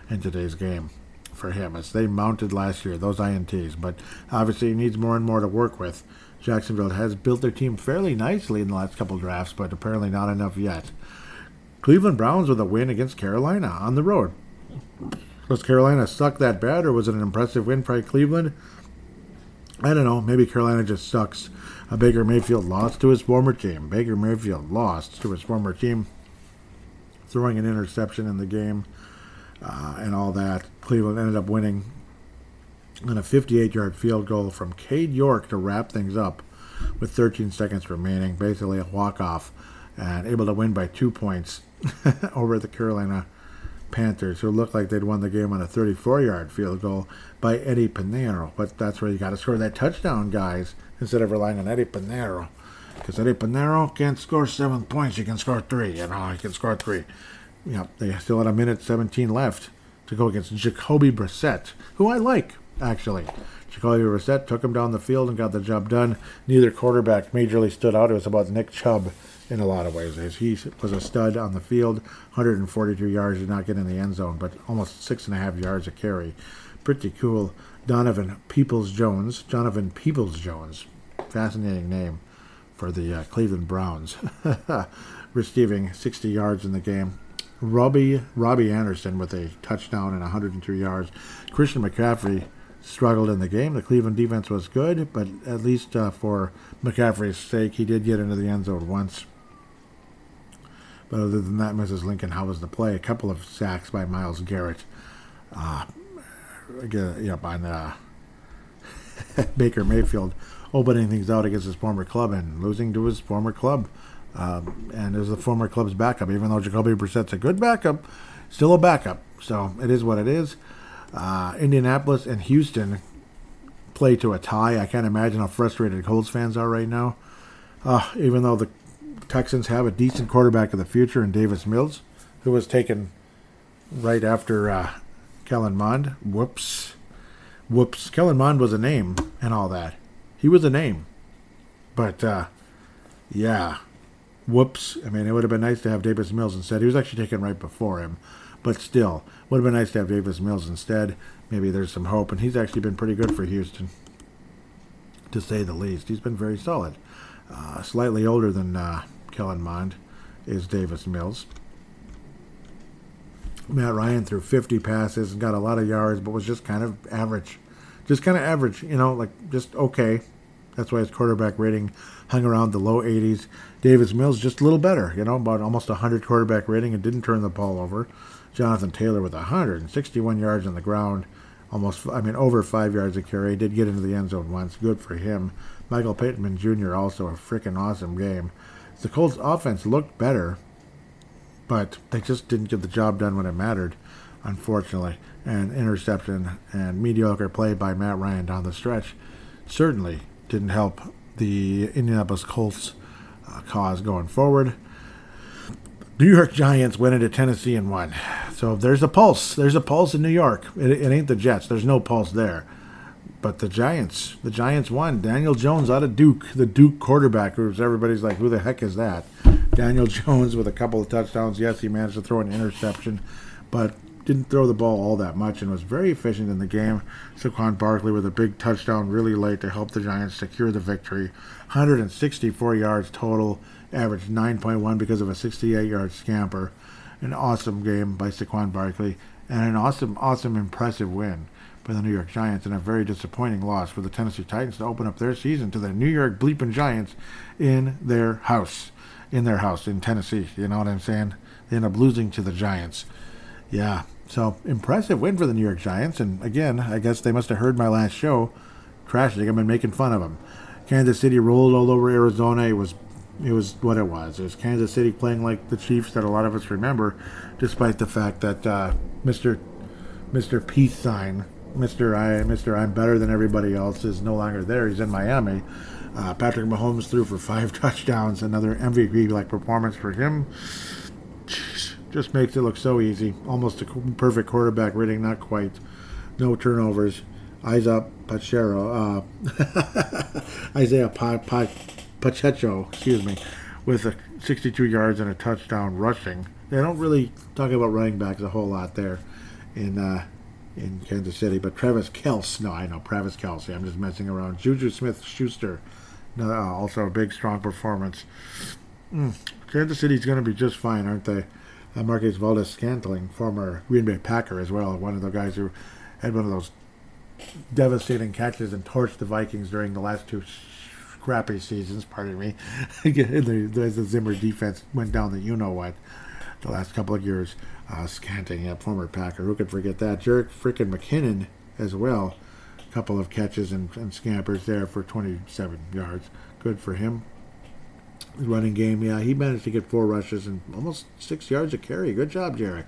in today's game for him as they mounted last year, those INTs. But obviously, he needs more and more to work with. Jacksonville has built their team fairly nicely in the last couple drafts, but apparently not enough yet. Cleveland Browns with a win against Carolina on the road. Was Carolina suck that bad, or was it an impressive win by Cleveland? I don't know. Maybe Carolina just sucks. Uh, Baker Mayfield lost to his former team. Baker Mayfield lost to his former team throwing an interception in the game uh, and all that. Cleveland ended up winning on a 58 yard field goal from Cade York to wrap things up with 13 seconds remaining, basically a walk off, and able to win by two points over the Carolina Panthers, who looked like they'd won the game on a 34 yard field goal by Eddie Piñeiro. But that's where you got to score that touchdown, guys, instead of relying on Eddie Piñeiro. Because Eddie Piñeiro can't score seven points, he can score three. You know, he can score three. You know, they still had a minute 17 left to go against Jacoby Brissett, who I like, actually. Jacoby Brissett took him down the field and got the job done. Neither quarterback majorly stood out. It was about Nick Chubb in a lot of ways. He was a stud on the field, 142 yards, did not get in the end zone, but almost six and a half yards a carry. Pretty cool. Donovan Peoples Jones, Donovan Peoples Jones, fascinating name for the uh, Cleveland Browns, receiving 60 yards in the game. Robbie Robbie Anderson with a touchdown and 102 yards. Christian McCaffrey struggled in the game. The Cleveland defense was good, but at least uh, for McCaffrey's sake, he did get into the end zone once. But other than that, Mrs. Lincoln, how was the play? A couple of sacks by Myles Garrett. Uh, yep, on uh, Baker Mayfield opening things out against his former club and losing to his former club. Um, and is the former club's backup, even though Jacoby Brissett's a good backup, still a backup. So it is what it is. Uh, Indianapolis and Houston play to a tie. I can't imagine how frustrated Colts fans are right now. Uh, even though the Texans have a decent quarterback of the future in Davis Mills, who was taken right after uh, Kellen Mond. Whoops. Whoops. Kellen Mond was a name and all that. He was a name. But, uh, yeah. Whoops. I mean, it would have been nice to have Davis Mills instead. He was actually taken right before him. But still, would have been nice to have Davis Mills instead. Maybe there's some hope. And he's actually been pretty good for Houston, to say the least. He's been very solid. Uh, slightly older than uh, Kellen Mond is Davis Mills. Matt Ryan threw 50 passes and got a lot of yards, but was just kind of average. Just kind of average, you know, like just okay. That's why his quarterback rating hung around the low 80s. Davis Mills just a little better, you know, about almost 100 quarterback rating and didn't turn the ball over. Jonathan Taylor with 161 yards on the ground, almost, I mean, over five yards a carry. Did get into the end zone once. Good for him. Michael Pittman Jr. also a freaking awesome game. The Colts offense looked better, but they just didn't get the job done when it mattered, unfortunately. And interception and mediocre play by Matt Ryan down the stretch certainly didn't help the Indianapolis Colts uh, cause going forward. New York Giants went into Tennessee and won. So there's a pulse. There's a pulse in New York. It, it ain't the Jets. There's no pulse there. But the Giants, the Giants won. Daniel Jones out of Duke, the Duke quarterback, who's everybody's like, who the heck is that? Daniel Jones with a couple of touchdowns. Yes, he managed to throw an interception, but didn't throw the ball all that much and was very efficient in the game. Saquon Barkley with a big touchdown really late to help the Giants secure the victory. 164 yards total, averaged 9.1 because of a 68 yard scamper. An awesome game by Saquon Barkley and an awesome, awesome, impressive win by the New York Giants and a very disappointing loss for the Tennessee Titans to open up their season to the New York Bleeping Giants in their house. In their house in Tennessee. You know what I'm saying? They end up losing to the Giants. Yeah. So impressive win for the New York Giants. And again, I guess they must have heard my last show. Trashing them and making fun of them. Kansas City rolled all over Arizona. It was it was what it was. It was Kansas City playing like the Chiefs that a lot of us remember, despite the fact that uh, Mr. Mr. Peace sign Mr. I Mr. I'm better than everybody else is no longer there. He's in Miami. Uh, Patrick Mahomes threw for five touchdowns. Another MVP like performance for him. Jeez, just makes it look so easy. Almost a perfect quarterback rating, not quite. No turnovers. Up, Pachero. Uh, Isaiah pa- pa- Pacheco, excuse me, with a 62 yards and a touchdown rushing. They don't really talk about running backs a whole lot there in uh, in Kansas City. But Travis Kelce, no, I know Travis Kelce. I'm just messing around. Juju Smith Schuster, no, uh, also a big, strong performance. Mm, Kansas City's going to be just fine, aren't they? Uh, Marquez Valdes Scantling, former Green Bay Packer as well, one of the guys who had one of those devastating catches and torched the Vikings during the last two crappy seasons, pardon me, as the Zimmer defense went down the you know what. the last couple of years. Uh, Scanting, yeah, former Packer. Who could forget that? Jerick freaking McKinnon as well. A couple of catches and, and scampers there for 27 yards. Good for him. Running game, yeah, he managed to get four rushes and almost six yards of carry. Good job, Jerick.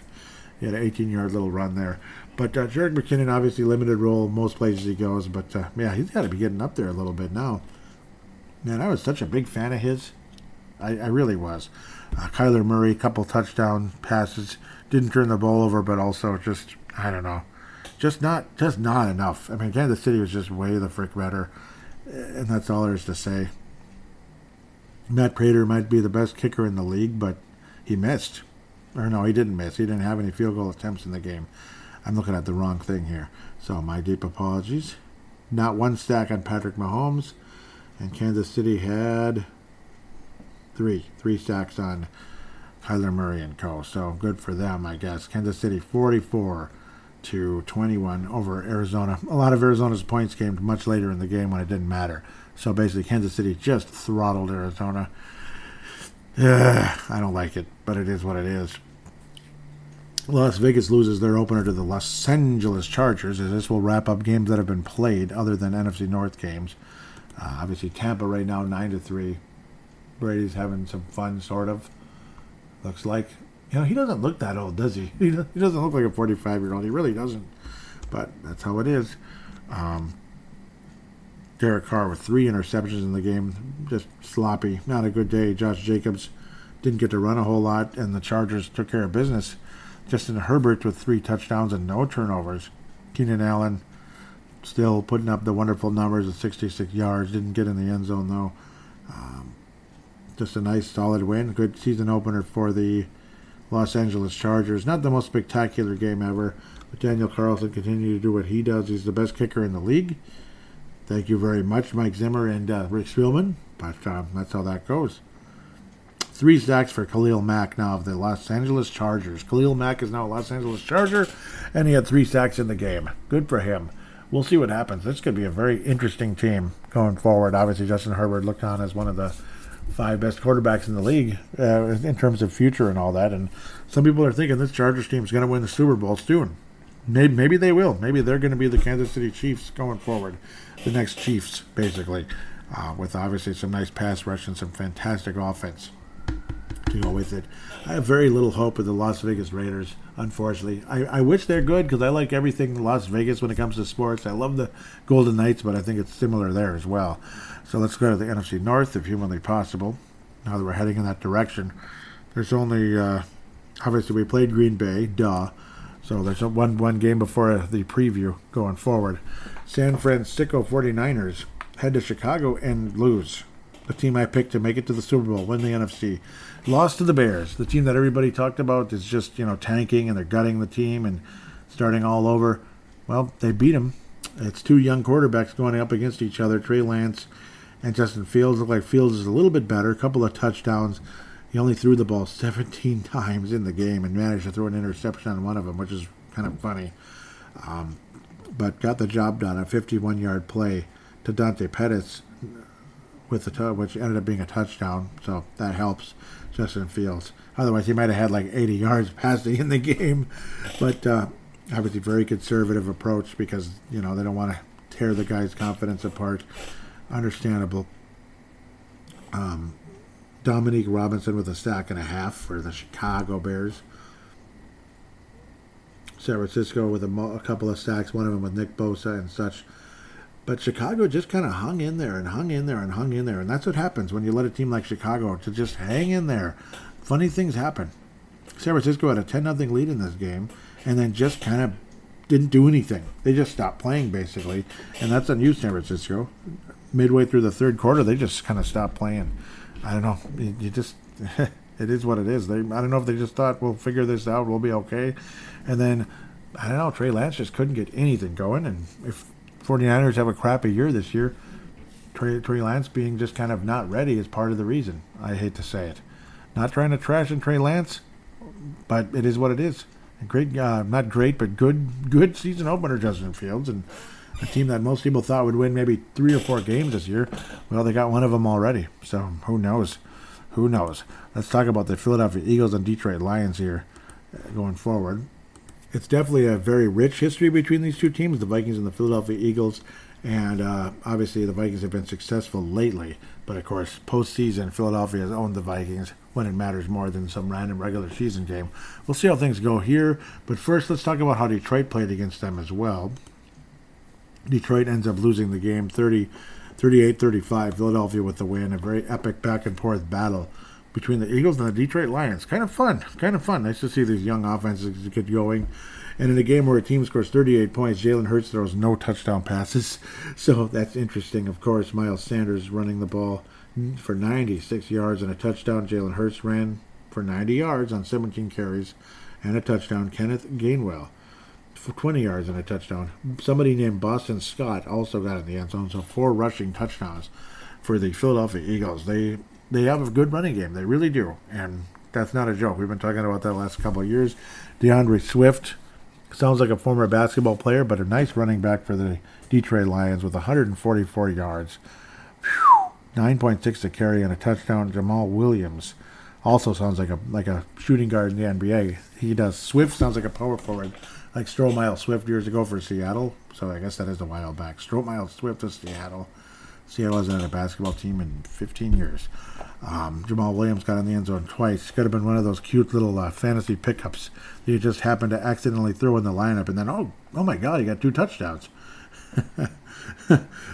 He had an 18 yard little run there. But uh, Jerick McKinnon, obviously limited role most places he goes. But uh, yeah, he's got to be getting up there a little bit now. Man, I was such a big fan of his. I, I really was. Uh, Kyler Murray, couple touchdown passes, didn't turn the ball over, but also just I don't know, just not just not enough. I mean, Kansas City was just way the frick better, and that's all there is to say. Matt Prater might be the best kicker in the league, but he missed. Or no, he didn't miss. He didn't have any field goal attempts in the game. I'm looking at the wrong thing here. So my deep apologies. Not one stack on Patrick Mahomes, and Kansas City had three, three stacks on Kyler Murray and co. So good for them, I guess. Kansas City 44 to 21 over Arizona. A lot of Arizona's points came much later in the game when it didn't matter. So basically, Kansas City just throttled Arizona. Ugh, I don't like it, but it is what it is. Las Vegas loses their opener to the Los Angeles Chargers, as this will wrap up games that have been played other than NFC North games. Uh, obviously, Tampa right now nine to three. Brady's having some fun, sort of. Looks like, you know, he doesn't look that old, does he? He, he doesn't look like a 45 year old. He really doesn't. But that's how it is. Um, Derek Carr with three interceptions in the game, just sloppy. Not a good day. Josh Jacobs didn't get to run a whole lot, and the Chargers took care of business. Justin Herbert with three touchdowns and no turnovers. Keenan Allen still putting up the wonderful numbers of 66 yards. Didn't get in the end zone though. Um, just a nice, solid win. Good season opener for the Los Angeles Chargers. Not the most spectacular game ever, but Daniel Carlson continued to do what he does. He's the best kicker in the league. Thank you very much, Mike Zimmer and uh, Rick Spielman. But um, that's how that goes. Three sacks for Khalil Mack now of the Los Angeles Chargers. Khalil Mack is now a Los Angeles Charger, and he had three sacks in the game. Good for him. We'll see what happens. This could be a very interesting team going forward. Obviously, Justin Herbert looked on as one of the five best quarterbacks in the league uh, in terms of future and all that. And some people are thinking this Chargers team is going to win the Super Bowl soon. Maybe, maybe they will. Maybe they're going to be the Kansas City Chiefs going forward, the next Chiefs, basically, uh, with obviously some nice pass rush and some fantastic offense to go with it. I have very little hope of the Las Vegas Raiders, unfortunately. I, I wish they're good because I like everything Las Vegas when it comes to sports. I love the Golden Knights, but I think it's similar there as well. So let's go to the NFC North if humanly possible. Now that we're heading in that direction, there's only uh, obviously we played Green Bay, duh. So there's one one game before the preview going forward. San Francisco 49ers head to Chicago and lose. The team I picked to make it to the Super Bowl, win the NFC. Lost to the Bears, the team that everybody talked about is just, you know, tanking and they're gutting the team and starting all over. Well, they beat them. It's two young quarterbacks going up against each other. Trey Lance and Justin Fields look like Fields is a little bit better. A couple of touchdowns. He only threw the ball 17 times in the game and managed to throw an interception on one of them, which is kind of funny. Um, but got the job done. A 51 yard play to Dante Pettis, with the t- which ended up being a touchdown. So that helps Justin Fields. Otherwise, he might have had like 80 yards passing in the game. But uh, obviously, very conservative approach because you know they don't want to tear the guy's confidence apart. Understandable. Um, Dominique Robinson with a sack and a half for the Chicago Bears. San Francisco with a, mo- a couple of sacks, one of them with Nick Bosa and such. But Chicago just kind of hung in there and hung in there and hung in there. And that's what happens when you let a team like Chicago to just hang in there. Funny things happen. San Francisco had a 10 0 lead in this game and then just kind of didn't do anything. They just stopped playing, basically. And that's on you, San Francisco. Midway through the third quarter, they just kind of stopped playing. I don't know. You, you just. it is what it is. They, I don't know if they just thought we'll figure this out, we'll be okay, and then I don't know. Trey Lance just couldn't get anything going, and if 49ers have a crappy year this year, Trey, Trey Lance being just kind of not ready is part of the reason. I hate to say it. Not trying to trash in Trey Lance, but it is what it is. A great, uh, not great, but good, good season opener, Justin Fields, and a team that most people thought would win maybe three or four games this year. Well, they got one of them already, so who knows? Who knows? Let's talk about the Philadelphia Eagles and Detroit Lions here uh, going forward. It's definitely a very rich history between these two teams, the Vikings and the Philadelphia Eagles. And uh, obviously, the Vikings have been successful lately. But of course, postseason, Philadelphia has owned the Vikings when it matters more than some random regular season game. We'll see how things go here. But first, let's talk about how Detroit played against them as well. Detroit ends up losing the game 30, 38-35. Philadelphia with the win. A very epic back and forth battle between the Eagles and the Detroit Lions. Kind of fun. Kind of fun. Nice to see these young offenses get going. And in a game where a team scores 38 points, Jalen Hurts throws no touchdown passes. So that's interesting. Of course, Miles Sanders running the ball for 96 yards and a touchdown. Jalen Hurts ran for 90 yards on 17 carries and a touchdown. Kenneth Gainwell for 20 yards and a touchdown. Somebody named Boston Scott also got in the end zone, so four rushing touchdowns for the Philadelphia Eagles. They they have a good running game. They really do, and that's not a joke. We've been talking about that last couple of years. D'Andre Swift sounds like a former basketball player, but a nice running back for the Detroit Lions with 144 yards, 9.6 to carry and a touchdown. Jamaal Williams also sounds like a like a shooting guard in the NBA. He does. Swift sounds like a power forward like Stromile Swift years ago for Seattle. So I guess that is a while back. Stromile Swift to Seattle. Seattle hasn't had a basketball team in 15 years. Um, Jamaal Williams got in the end zone twice. Could have been one of those cute little uh, fantasy pickups that you just happened to accidentally throw in the lineup, and then oh, oh my God, he got two touchdowns.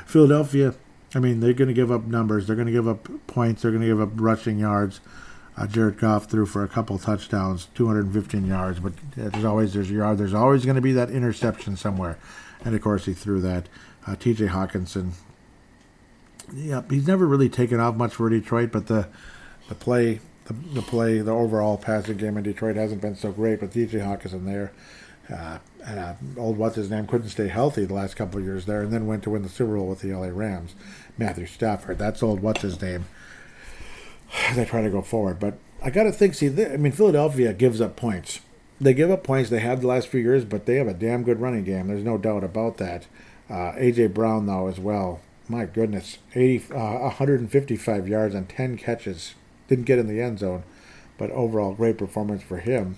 Philadelphia, I mean, they're going to give up numbers. They're going to give up points. They're going to give up rushing yards. Uh, Jared Goff threw for a couple touchdowns, 215 yards, but there's always there's yard. There's always going to be that interception somewhere, and of course he threw that. Uh, T.J. Hockenson, yeah, he's never really taken off much for Detroit, but the the play, the, the play, the overall passing game in Detroit hasn't been so great. But T.J. Hockenson there, uh, and uh, old what's his name couldn't stay healthy the last couple of years there, and then went to win the Super Bowl with the L.A. Rams. Matthew Stafford, that's old what's his name they try to go forward. But I got to think. See, they, I mean, Philadelphia gives up points. They give up points. They have the last few years, but they have a damn good running game. There's no doubt about that. Uh, AJ Brown though as well. My goodness, 80, uh, 155 yards and 10 catches. Didn't get in the end zone, but overall great performance for him.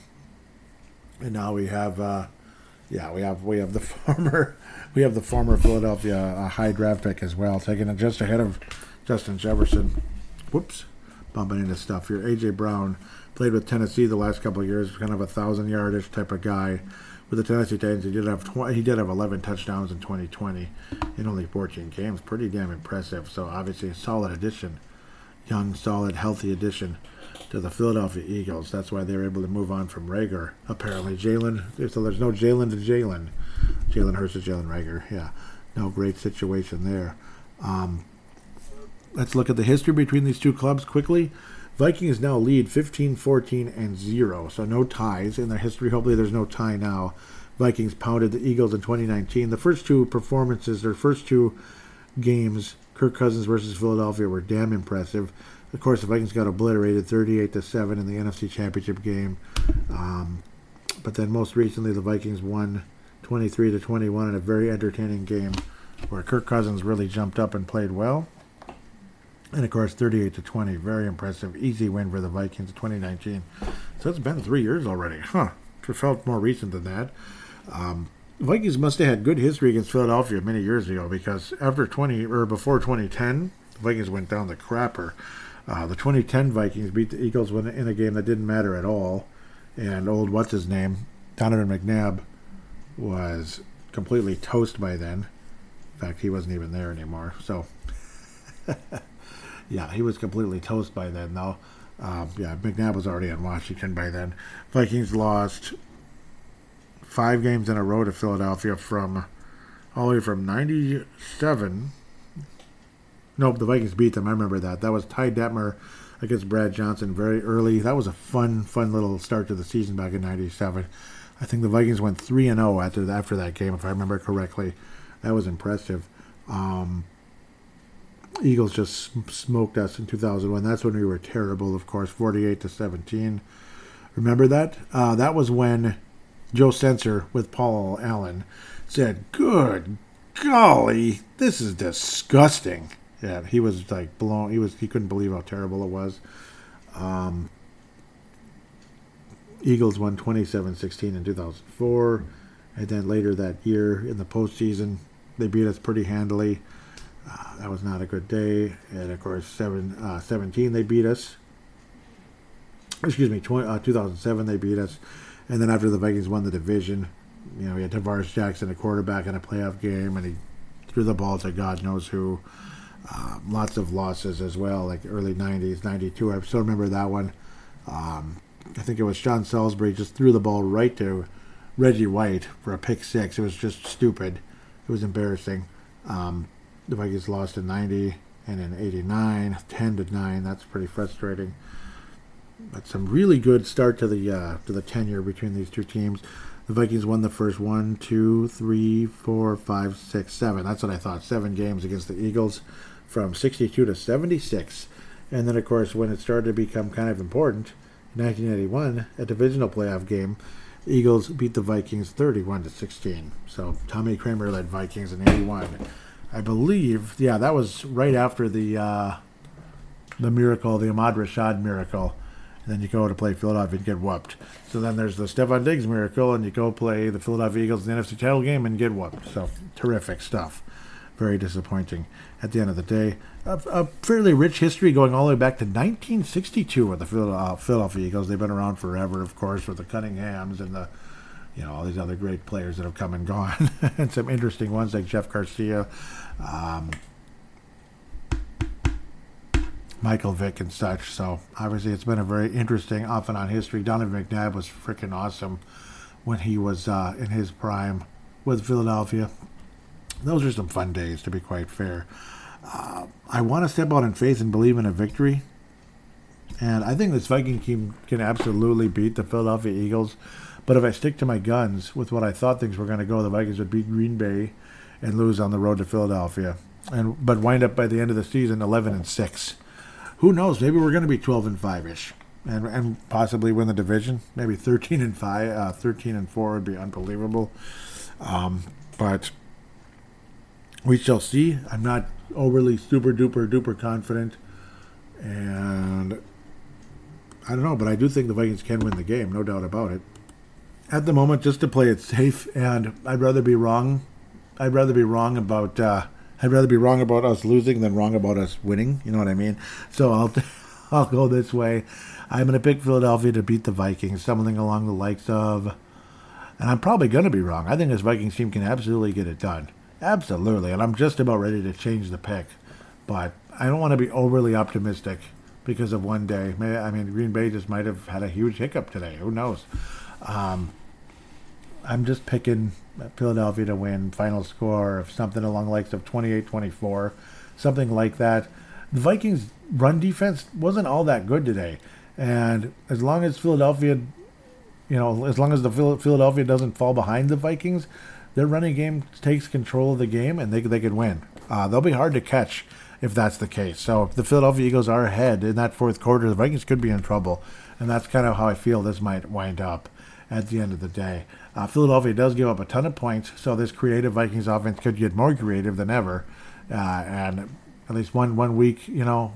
And now we have, uh, yeah, we have we have the former we have the former Philadelphia uh, high draft pick as well, taking it just ahead of Justin Jefferson. Whoops bumping into stuff here. AJ Brown played with Tennessee the last couple of years, kind of a thousand yardish type of guy. With the Tennessee Titans, he did have 20, he did have 11 touchdowns in 2020 in only 14 games. Pretty damn impressive. So obviously a solid addition, young, solid, healthy addition to the Philadelphia Eagles. That's why they were able to move on from Reagor. Apparently, Jalen. So there's no Jalen to Jalen. Jalen Hurts to Jalen Reagor. Yeah, no great situation there. Um, let's look at the history between these two clubs quickly. Vikings now lead 15 14 and 0, so no ties in their history. Hopefully, there's no tie now. Vikings pounded the Eagles in 2019. The first two performances, their first two games, Kirk Cousins versus Philadelphia, were damn impressive. Of course, the Vikings got obliterated 38 to 7 in the NFC Championship game. Um, but then most recently, the Vikings won 23 to 21 in a very entertaining game where Kirk Cousins really jumped up and played well. And of course, 38 to 20, very impressive, easy win for the Vikings 2019. So it's been three years already, huh? It felt more recent than that. Um, Vikings must have had good history against Philadelphia many years ago because after 20 or before 2010, the Vikings went down the crapper. Uh, the 2010 Vikings beat the Eagles in a game that didn't matter at all, and old what's his name, Donovan McNabb, was completely toast by then. In fact, he wasn't even there anymore. So. yeah, he was completely toast by then, though. Um, yeah, McNabb was already in Washington by then. Vikings lost five games in a row to Philadelphia from all the way from 97. Nope, the Vikings beat them. I remember that. That was Ty Detmer against Brad Johnson very early. That was a fun, fun little start to the season back in 97. I think the Vikings went 3 and 0 after, after that game, if I remember correctly. That was impressive. Um, Eagles just smoked us in 2001. That's when we were terrible, of course, 48 to 17. Remember that? Uh, that was when Joe Senser with Paul Allen said, "Good golly, this is disgusting." Yeah, he was like blown. He was he couldn't believe how terrible it was. Um, Eagles won 27-16 in 2004, and then later that year in the postseason, they beat us pretty handily. Uh, that was not a good day, and of course, seven, uh, 17 they beat us. Excuse me, 20, uh, 2007 they beat us, and then after the Vikings won the division, you know, we had Tarvaris Jackson, a quarterback in a playoff game, and he threw the ball to God knows who. Uh, lots of losses as well, like early 90s, 92. I still remember that one. Um, I think it was John Salisbury just threw the ball right to Reggie White for a pick six. It was just stupid. It was embarrassing. Um, the Vikings lost in 90 and in 89, 10 to 9. That's pretty frustrating. But some really good start to the uh, to the tenure between these two teams. The Vikings won the first one, two, three, four, five, six, seven. That's what I thought. Seven games against the Eagles from 62 to 76. And then, of course, when it started to become kind of important, in 1981, a divisional playoff game, Eagles beat the Vikings 31 to 16. So Tommy Kramer led Vikings in 81. I believe, yeah, that was right after the uh, the miracle, the Ahmad Rashad miracle. And then you go to play Philadelphia and get whooped. So then there's the Stefon Diggs miracle, and you go play the Philadelphia Eagles in the NFC title game and get whooped. So terrific stuff. Very disappointing at the end of the day. A, a fairly rich history going all the way back to 1962 with the uh, Philadelphia Eagles. They've been around forever, of course, with the Cunninghams and the you know all these other great players that have come and gone, and some interesting ones like Jeff Garcia. Um, Michael Vick and such. So obviously, it's been a very interesting off and on history. Donovan McNabb was freaking awesome when he was uh, in his prime with Philadelphia. Those are some fun days, to be quite fair. Uh, I want to step out in faith and believe in a victory. And I think this Viking team can absolutely beat the Philadelphia Eagles. But if I stick to my guns with what I thought things were going to go, the Vikings would beat Green Bay and lose on the road to Philadelphia, and but wind up by the end of the season 11 and six who knows? Maybe we're going to be 12 and 5 ish. And, and possibly win the division. Maybe 13 and 5, uh, 13 and 4 would be unbelievable. Um, but we shall see. I'm not overly super duper duper confident. And I don't know, but I do think the Vikings can win the game, no doubt about it. At the moment, just to play it safe, and I'd rather be wrong. I'd rather be wrong about uh, I'd rather be wrong about us losing than wrong about us winning. You know what I mean? So I'll I'll go this way. I'm going to pick Philadelphia to beat the Vikings, something along the likes of. And I'm probably going to be wrong. I think this Vikings team can absolutely get it done. Absolutely. And I'm just about ready to change the pick. But I don't want to be overly optimistic because of one day. I mean, Green Bay just might have had a huge hiccup today. Who knows? Um, I'm just picking Philadelphia to win. Final score of something along the likes of 28-24, something like that. The Vikings' run defense wasn't all that good today, and as long as Philadelphia, you know, as long as the Philadelphia doesn't fall behind the Vikings, their running game takes control of the game, and they they could win. Uh, they'll be hard to catch if that's the case. So if the Philadelphia Eagles are ahead in that fourth quarter, the Vikings could be in trouble, and that's kind of how I feel this might wind up at the end of the day. Uh, Philadelphia does give up a ton of points, so this creative Vikings offense could get more creative than ever. Uh, and at least one one week, you know,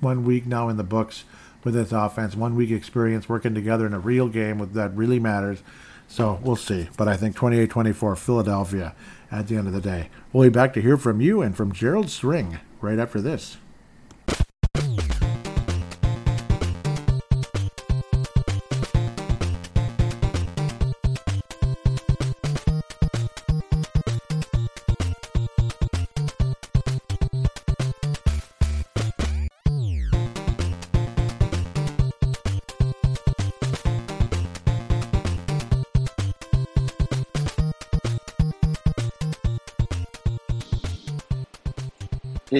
one week now in the books with this offense, one week experience working together in a real game with that really matters. So we'll see. But I think 28 24 Philadelphia at the end of the day. We'll be back to hear from you and from Gerald String right after this.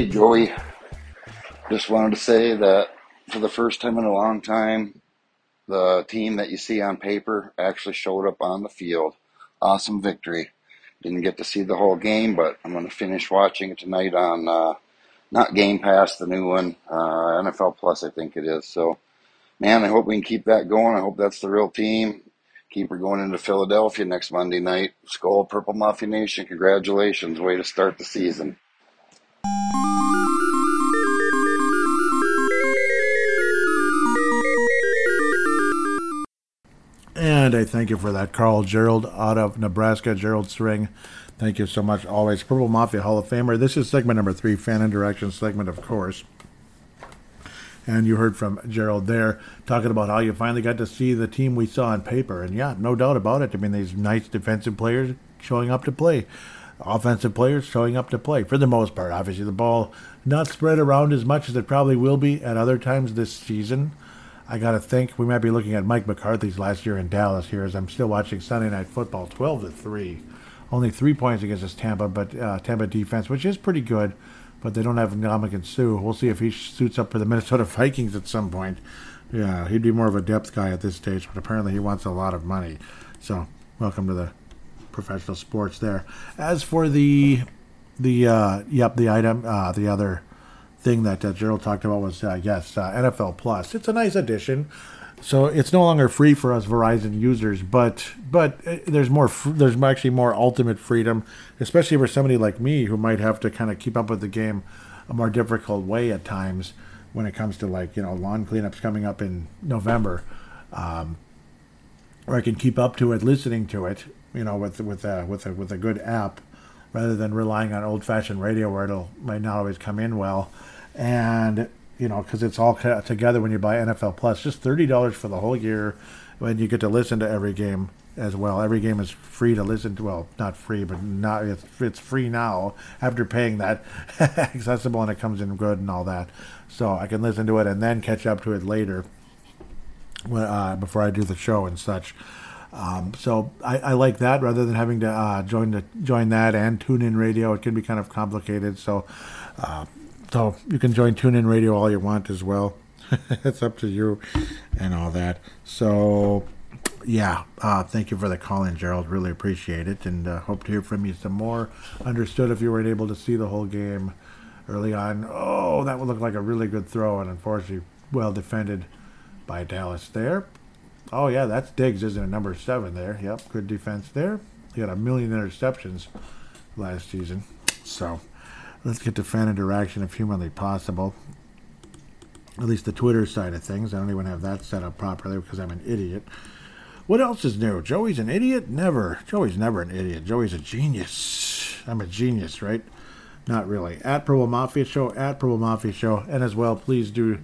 Hey, Joey. Just wanted to say that for the first time in a long time, the team that you see on paper actually showed up on the field. Awesome victory. Didn't get to see the whole game, but I'm going to finish watching it tonight on uh, not Game Pass, the new one, uh, NFL Plus, I think it is. So, man, I hope we can keep that going. I hope that's the real team. Keep her going into Philadelphia next Monday night. Skol Purple Mafia Nation. Congratulations. Way to start the season. Monday. Thank you for that, Carl Gerald out of Nebraska. Gerald String, thank you so much. Always Purple Mafia Hall of Famer. This is segment number three, fan interaction segment, of course. And you heard from Gerald there talking about how you finally got to see the team we saw on paper. And yeah, no doubt about it. I mean, these nice defensive players showing up to play, offensive players showing up to play for the most part. Obviously, the ball not spread around as much as it probably will be at other times this season. I got to think we might be looking at Mike McCarthy's last year in Dallas here as I'm still watching Sunday Night Football 12 to 3. Only three points against this Tampa, but uh, Tampa defense, which is pretty good but they don't have Ndamukong Suh. We'll see if he suits up for the Minnesota Vikings at some point. Yeah, he'd be more of a depth guy at this stage, but apparently he wants a lot of money. So, welcome to the professional sports there. As for the the uh, yep, the item, uh, the other thing that uh, Gerald talked about was uh, yes, uh, NFL Plus. It's a nice addition. So it's no longer free for us Verizon users, but but uh, there's more there's actually more ultimate freedom, especially for somebody like me who might have to kind of keep up with the game a more difficult way at times when it comes to like you know lawn cleanups coming up in November, um, or I can keep up to it listening to it, you know, with with a with a with a good app, rather than relying on old fashioned radio where it'll might not always come in well, and you know, because it's all together when you buy NFL Plus. Just thirty dollars for the whole year, when you get to listen to every game as well. Every game is free to listen to. Well, not free, but not it's it's free now after paying that accessible and it comes in good and all that. So I can listen to it and then catch up to it later, when, uh, before I do the show and such. Um, so I, I, like that rather than having to uh, join the join that and tune in radio. It can be kind of complicated. So uh, so you can join TuneIn Radio all you want as well. it's up to you and all that. So yeah, uh, thank you for the call in, Gerald. Really appreciate it, and uh, hope to hear from you some more. Understood if you weren't able to see the whole game early on. Oh, that would look like a really good throw, and unfortunately, well defended by Dallas there. Oh yeah, that's Diggs, isn't it? Number seven there. Yep, good defense there. He had a million interceptions last season, so let's get to fan interaction if humanly possible. At least the Twitter side of things. I don't even have that set up properly because I'm an idiot. What else is new? Joey's an idiot? Never. Joey's never an idiot. Joey's a genius. I'm a genius, right? Not really. At Purple Mafia Show, at Purple Mafia Show. And as well, please do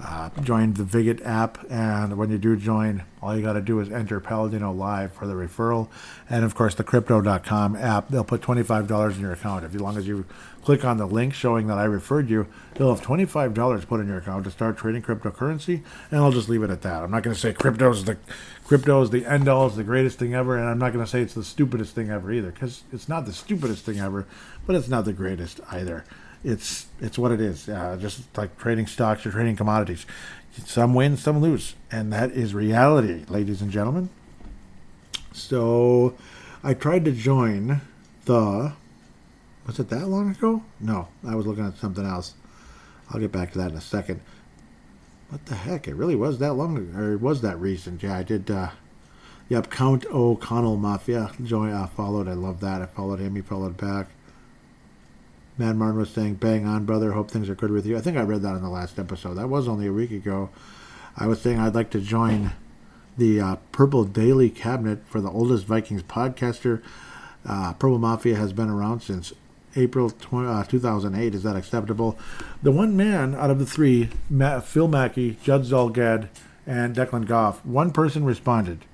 uh, join the Viget app. And when you do join, all you got to do is enter Paladino Live for the referral. And of course, the Crypto.com app. They'll put $25 in your account If, as long as you click on the link showing that I referred you, you'll have $25 put in your account to start trading cryptocurrency, and I'll just leave it at that. I'm not going to say crypto is the crypto is the end all, is the greatest thing ever, and I'm not going to say it's the stupidest thing ever either, because it's not the stupidest thing ever, but it's not the greatest either. It's it's what it is. Uh, just like trading stocks or trading commodities, some win, some lose, and that is reality, ladies and gentlemen. So, I tried to join the was it that long ago? No, I was looking at something else. I'll get back to that in a second. What the heck? It really was that long ago, or was that recent? Yeah, I did. Uh, yep, Count O'Connell Mafia. Joy uh, followed. I love that. I followed him. He followed back. Mad Martin was saying, "Bang on, brother. Hope things are good with you." I think I read that in the last episode. That was only a week ago. I was saying I'd like to join the uh, Purple Daily Cabinet for the oldest Vikings podcaster. Uh, Purple Mafia has been around since April 20, uh, 2008. Is that acceptable? The one man out of the three, Ma- Phil Mackey, Judd Zulgad, and Declan Goff, one person responded,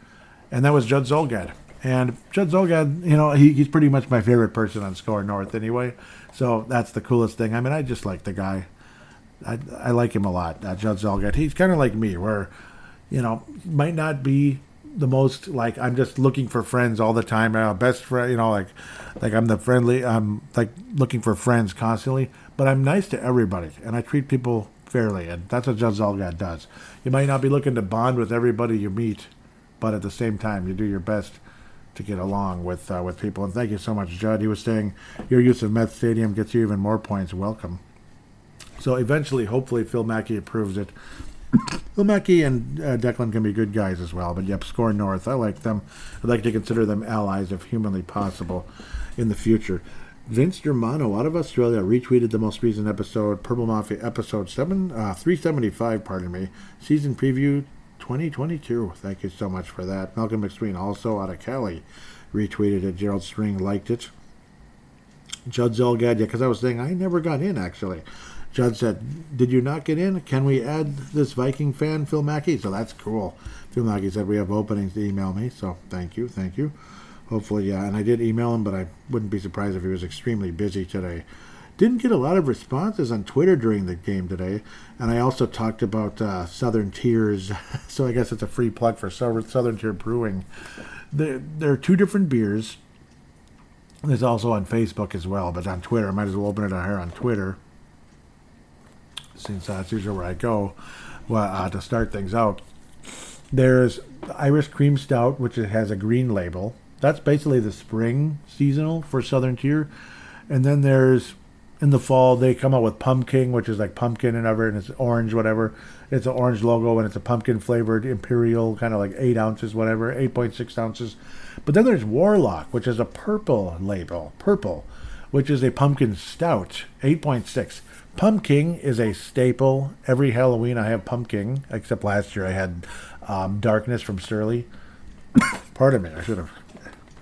and that was Judd Zulgad. And Judd Zulgad, you know, he, he's pretty much my favorite person on SKOR North anyway. So that's the coolest thing. I mean, I just like the guy. I, I like him a lot, uh, Judd Zulgad. He's kind of like me, where, you know, might not be the most like I'm just looking for friends all the time. Uh, best friend, you know, like like I'm the friendly. I'm like looking for friends constantly, but I'm nice to everybody and I treat people fairly, and that's what Judd Zulgad does. You might not be looking to bond with everybody you meet, but at the same time, you do your best to get along with uh, with people. And thank you so much, Judd. He was saying your use of Met Stadium gets you even more points. Welcome. So eventually, hopefully, Phil Mackey approves it. Phil Mackey and uh, Declan can be good guys as well, but yep, SKOR North. I like them. I'd like to consider them allies if humanly possible in the future. Vince Germano out of Australia retweeted the most recent episode, Purple Mafia episode seven, uh, 375, pardon me, season preview 2022. Thank you so much for that. Malcolm McSween, also out of Cali, retweeted it. Gerald String liked it. Judd Zulgad, yeah, because I was saying I never got in actually. Judd said, Did you not get in? Can we add this Viking fan, Phil Mackey? So that's cool. Phil Mackey said we have openings to email me, so thank you, thank you. Hopefully, yeah. And I did email him, but I wouldn't be surprised if he was extremely busy today. Didn't get a lot of responses on Twitter during the game today, and I also talked about uh, Southern Tears, so I guess it's a free plug for Southern Tier Brewing. There, there are two different beers. There's also on Facebook as well, but on Twitter, I might as well open it here on Twitter, since that's usually where I go well, uh, to start things out. There's Irish Cream Stout, which has a green label. That's basically the spring seasonal for Southern Tier. And then there's in the fall they come out with pumpkin, which is like pumpkin and ever, and it's orange, whatever. It's an orange logo and it's a pumpkin flavored imperial, kind of like eight ounces, whatever, eight point six ounces. But then there's Warlock, which is a purple label, purple, which is a pumpkin stout, eight point six. Pumpkin is a staple. Every Halloween I have pumpkin, except last year I had um, Darkness from Surly. Pardon me, I should have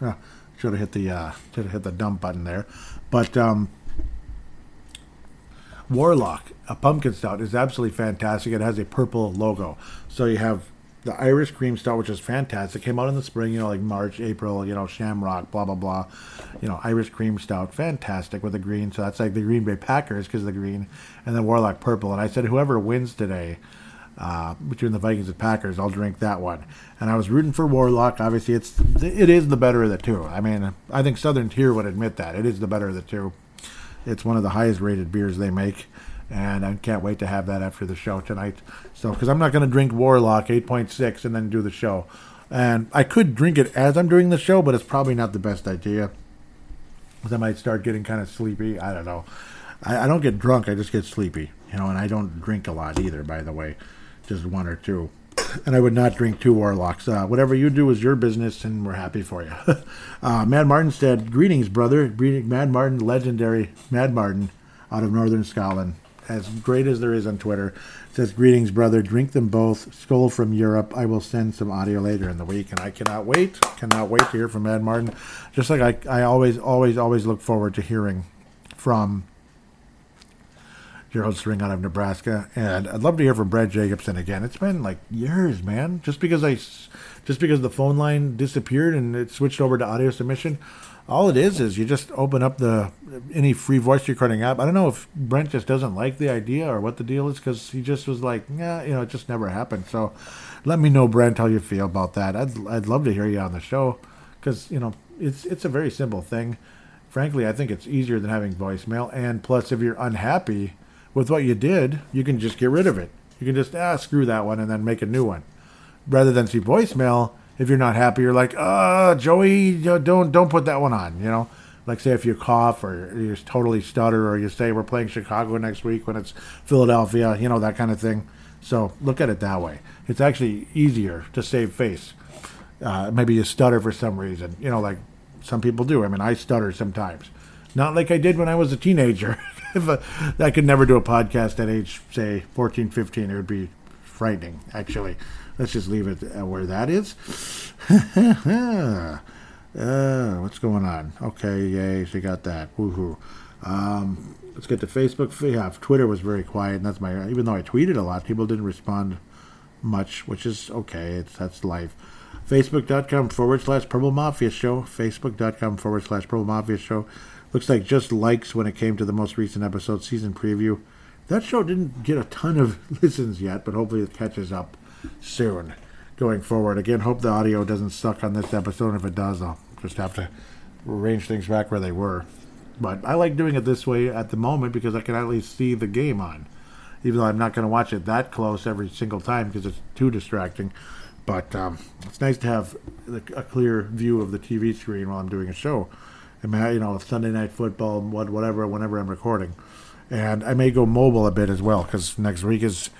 uh, should have hit the uh, should have hit the dump button there. But um, Warlock, a pumpkin stout, is absolutely fantastic. It has a purple logo, so you have the Irish cream stout, which is fantastic. Came out in the spring, you know, like March, April, you know, Shamrock, blah blah blah. You know, Irish cream stout, fantastic with the green. So that's like the Green Bay Packers because of the green, and then Warlock purple. And I said, whoever wins today, uh, between the Vikings and Packers, I'll drink that one. And I was rooting for Warlock. Obviously, it's it is the better of the two. I mean, I think Southern Tier would admit that it is the better of the two. It's one of the highest rated beers they make and I can't wait to have that after the show tonight. So, because I'm not going to drink Warlock 8.6 and then do the show, and I could drink it as I'm doing the show, but it's probably not the best idea. Because I might start getting kind of sleepy. I don't know. I, I, don't get drunk. I just get sleepy, you know. And I don't drink a lot either, by the way, just one or two. And I would not drink two Warlocks. Uh, whatever you do is your business, and we're happy for you. uh, Mad Martin said, "Greetings, brother. Greeting, Mad Martin, legendary Mad Martin, out of Northern Scotland." as great as there is on Twitter. Says, Greetings, brother. Drink them both. Skol from Europe. I will send some audio later in the week. And I cannot wait. Cannot wait to hear from Mad Martin. Just like I, I always, always, always look forward to hearing from Gerald String out of Nebraska. And I'd love to hear from Brad Jacobson again. It's been like years, man. Just because I, just because the phone line disappeared and it switched over to audio submission all it is is you just open up the any free voice recording app. I don't know if Brent just doesn't like the idea or what the deal is because he just was like, yeah, you know, it just never happened. So let me know, Brent, how you feel about that. I'd I'd love to hear you on the show because you know it's it's a very simple thing. Frankly, I think it's easier than having voicemail. And plus, if you're unhappy with what you did, you can just get rid of it. You can just ah screw that one and then make a new one, rather than see voicemail if you're not happy, you're like, uh, Joey, don't don't put that one on. You know, like say if you cough or you totally stutter, or you say we're playing Chicago next week when it's Philadelphia, you know that kind of thing. So look at it that way. It's actually easier to save face. Uh, maybe you stutter for some reason, you know, like some people do. I mean, I stutter sometimes, not like I did when I was a teenager. if a, I could never do a podcast at age, say, 14, 15, it would be frightening, actually. Let's just leave it uh, where that is. uh, what's going on? Okay, yay, she got that. Woohoo. Um, let's get to Facebook. Yeah, Twitter was very quiet, and that's my. Even though I tweeted a lot, people didn't respond much, which is okay. It's that's life. Facebook.com forward slash Purple Mafia Show. Facebook.com forward slash Purple Mafia Show. Looks like just likes when it came to the most recent episode, season preview. That show didn't get a ton of listens yet, but hopefully it catches up soon going forward. Again, hope the audio doesn't suck on this episode. If it does, I'll just have to arrange things back where they were. But I like doing it this way at the moment because I can at least see the game on. Even though I'm not going to watch it that close every single time because it's too distracting. But um, it's nice to have a clear view of the TV screen while I'm doing a show. You know, Sunday night football, whatever, whenever I'm recording. And I may go mobile a bit as well because next week is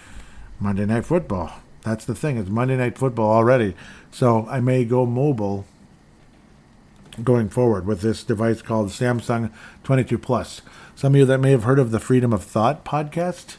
Monday Night Football. That's the thing. It's Monday Night Football already. So I may go mobile going forward with this device called Samsung 22 Plus. Some of you that may have heard of the Freedom of Thought podcast,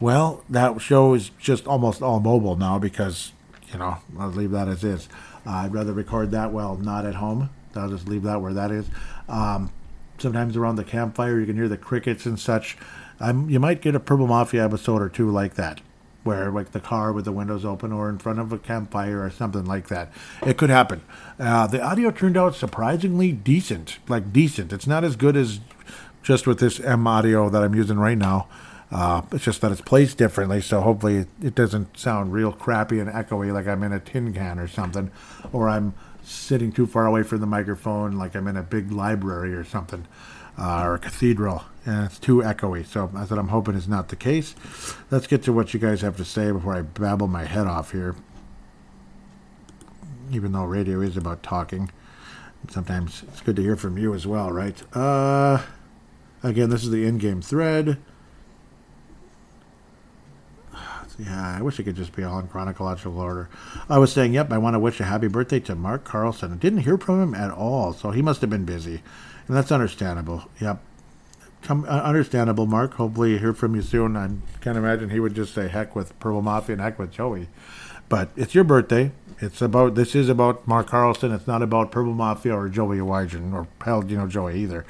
well, that show is just almost all mobile now because you know, I'll leave that as is. Uh, I'd rather record that while not at home. I'll just leave that where that is. Um, sometimes around the campfire, you can hear the crickets and such. You might get a Purple Mafia episode or two like that, where like the car with the windows open or in front of a campfire or something like that. It could happen. Uh, the audio turned out surprisingly decent, like decent. It's not as good as just with this M audio that I'm using right now. Uh, it's just that it's placed differently, so hopefully it doesn't sound real crappy and echoey like I'm in a tin can or something, or I'm sitting too far away from the microphone like I'm in a big library or something, uh, or a cathedral, and it's too echoey. So that's what I'm hoping it's not the case. Let's get to what you guys have to say before I babble my head off here. Even though radio is about talking, sometimes it's good to hear from you as well, right? Uh, again, this is the in-game thread. Yeah, I wish it could just be all in chronological order. I was saying, yep, I want to wish a happy birthday to Mark Carlson. I didn't hear from him at all, so he must have been busy. And that's understandable. Yep. Come, uh, understandable, Mark. Hopefully, hear from you soon. I can't imagine he would just say heck with Purple Mafia and heck with Joey. But it's your birthday. It's about this is about Mark Carlson. It's not about Purple Mafia or Joey Wygen or hell, you know Joey either.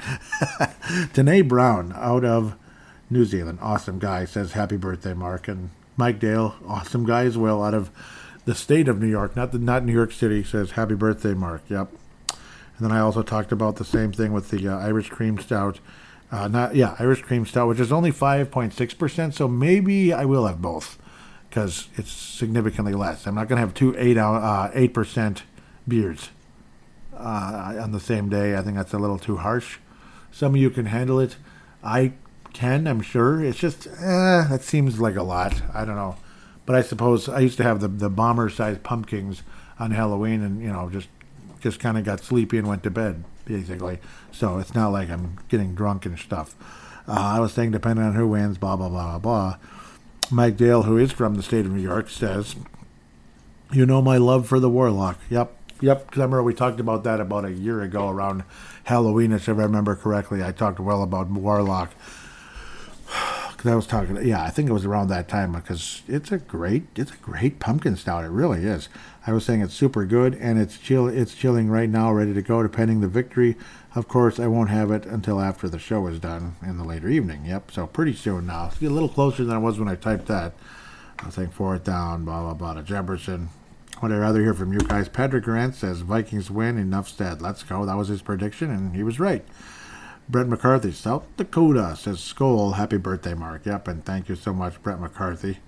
Danae Brown out of New Zealand, awesome guy, says happy birthday, Mark, and Mike Dale, awesome guy as well, out of the state of New York, not the not New York City, says happy birthday, Mark. Yep. And then I also talked about the same thing with the uh, Irish cream stout. Uh, not yeah, Irish cream stout, which is only five point six percent. So maybe I will have both because it's significantly less. I'm not going to have two eight uh, eight percent beers uh, on the same day. I think that's a little too harsh. Some of you can handle it. I can, I'm sure. It's just, eh, that seems like a lot. I don't know. But I suppose I used to have the, the bomber sized pumpkins on Halloween and, you know, just just kind of got sleepy and went to bed, basically. So it's not like I'm getting drunk and stuff. Uh, I was saying, depending on who wins, blah, blah, blah, blah, blah. Mike Dale, who is from the state of New York, says, You know my love for the Warlock. Yep, yep. Because I remember we talked about that about a year ago around Halloween, if I remember correctly. I talked well about Warlock because I was talking. Yeah, I think it was around that time because it's a great, it's a great pumpkin stout. It really is. I was saying it's super good and it's chill. It's chilling right now, ready to go. Depending the victory, of course, I won't have it until after the show is done in the later evening. Yep. So pretty soon now. A little closer than I was when I typed that. I was saying fourth down, blah blah blah. To Jefferson. Would I'd rather hear from you guys? Patrick Grant says Vikings win. Enough said. Let's go. That was his prediction, and he was right. Brett McCarthy, South Dakota, says Skol, happy birthday, Mark. Yep, and thank you so much, Brett McCarthy.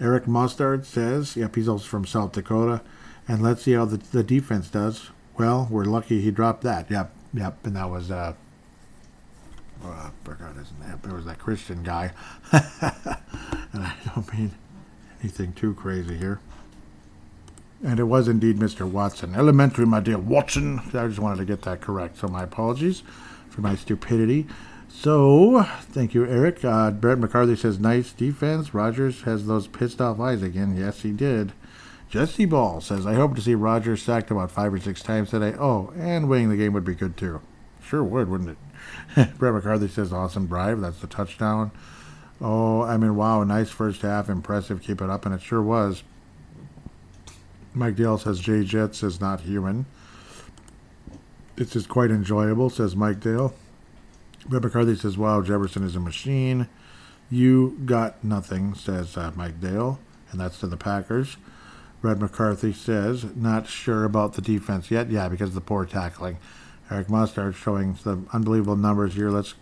Eric Mustard says, yep, he's also from South Dakota. And let's see how the, the defense does. Well, we're lucky he dropped that. Yep, yep, and that was, uh, oh, I forgot his name. There was that Christian guy. and I don't mean anything too crazy here. And it was indeed Mr. Watson. Elementary, my dear Watson. I just wanted to get that correct, so my apologies for my stupidity. So, thank you, Eric. Uh, Brett McCarthy says, nice defense. Rodgers has those pissed off eyes again. Yes, he did. Jesse Ball says, I hope to see Rodgers sacked about five or six times today. Oh, and winning the game would be good too. Sure would, wouldn't it? Brett McCarthy says, awesome drive. That's the touchdown. Oh, I mean, wow, nice first half. Impressive. Keep it up. And it sure was. Mike Dale says, Jay Jets is not human. It's just quite enjoyable, says Mike Dale. Brett McCarthy says, Wow, Jefferson is a machine. You got nothing, says uh, Mike Dale, and that's to the Packers. Brett McCarthy says, Not sure about the defense yet. Yeah, because of the poor tackling. Eric Mustard showing some unbelievable numbers here. Let's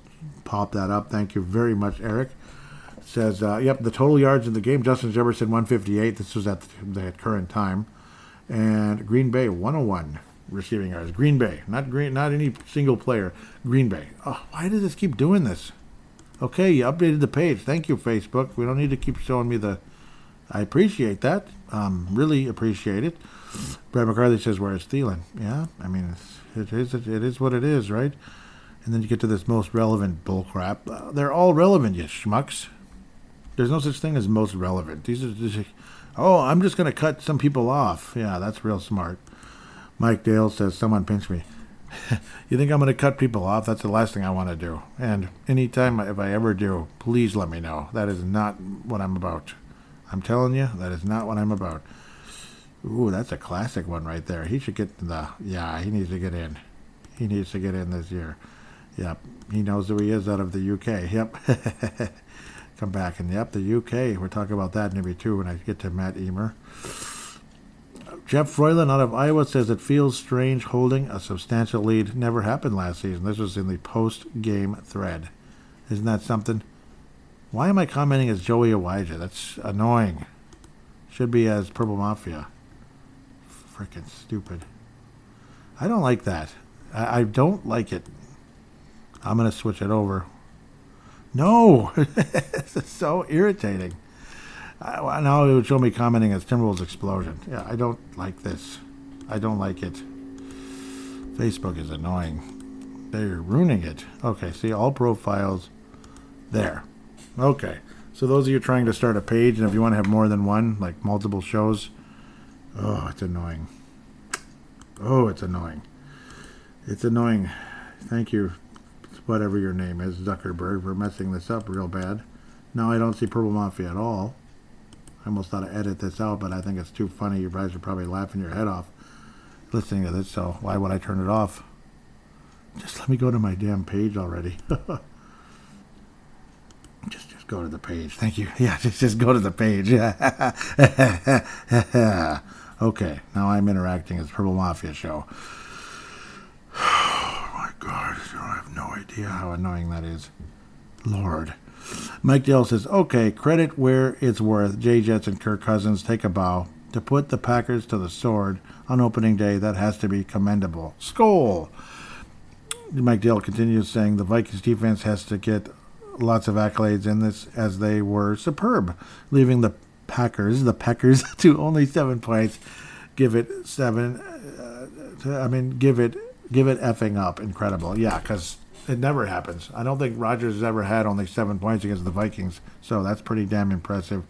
pop that up. Thank you very much, Eric. Says, uh, Yep, the total yards in the game, Justin Jefferson 158. This was at the current time. And Green Bay 101 receiving yards. Green Bay, not Green, not any single player. Green Bay. Oh, why does this keep doing this? Okay, you updated the page. Thank you, Facebook. We don't need to keep showing me the. I appreciate that. Um, really appreciate it. Brad McCarthy says, "Where's Thielen?" Yeah, I mean, it's, it is it is what it is, right? And then you get to this most relevant bullcrap. Uh, they're all relevant, you schmucks. There's no such thing as most relevant. These are just, oh, I'm just going to cut some people off. Yeah, that's real smart. Mike Dale says, Someone pinch me. you think I'm going to cut people off? That's the last thing I want to do. And anytime, if I ever do, please let me know. That is not what I'm about. I'm telling you, that is not what I'm about. Ooh, that's a classic one right there. He should get the. Yeah, he needs to get in. He needs to get in this year. Yep, he knows who he is out of the UK. Yep. Come back and yep, the UK. We're talking about that maybe too when I get to Matt Emer. Jeff Froyland out of Iowa says it feels strange holding a substantial lead. Never happened last season. This was in the post game thread. Isn't that something? Why am I commenting as Joey Awija? That's annoying. Should be as Purple Mafia. Freaking stupid. I don't like that. I, I don't like it. I'm going to switch it over. No! this is so irritating. Now it would show me commenting as Timberwolves explosion. Yeah, I don't like this. I don't like it. Facebook is annoying. They're ruining it. Okay, see all profiles there. Okay. So those of you trying to start a page and if you want to have more than one, like multiple shows, oh, it's annoying. Oh, it's annoying. It's annoying. Thank you, whatever your name is, Zuckerberg, for messing this up real bad. Now I don't see Purple Mafia at all. I almost thought to edit this out, but I think it's too funny. You guys are probably laughing your head off listening to this, so why would I turn it off? Just let me go to my damn page already. just just go to the page. Thank you. Yeah, just just go to the page. Yeah. okay, now I'm interacting It's Purple Mafia show. Oh my god, I have no idea how annoying that is. Lord. Mike Dale says, okay, credit where it's worth. Jay Jets and Kirk Cousins take a bow. To put the Packers to the sword on opening day, that has to be commendable. Skol. Mike Dale continues saying the Vikings defense has to get lots of accolades in this as they were superb, leaving the Packers, the Packers, to only seven points. Give it seven. Uh, I mean, give it, give it effing up. Incredible. Yeah, because it never happens. I don't think Rodgers has ever had only seven points against the Vikings, so that's pretty damn impressive.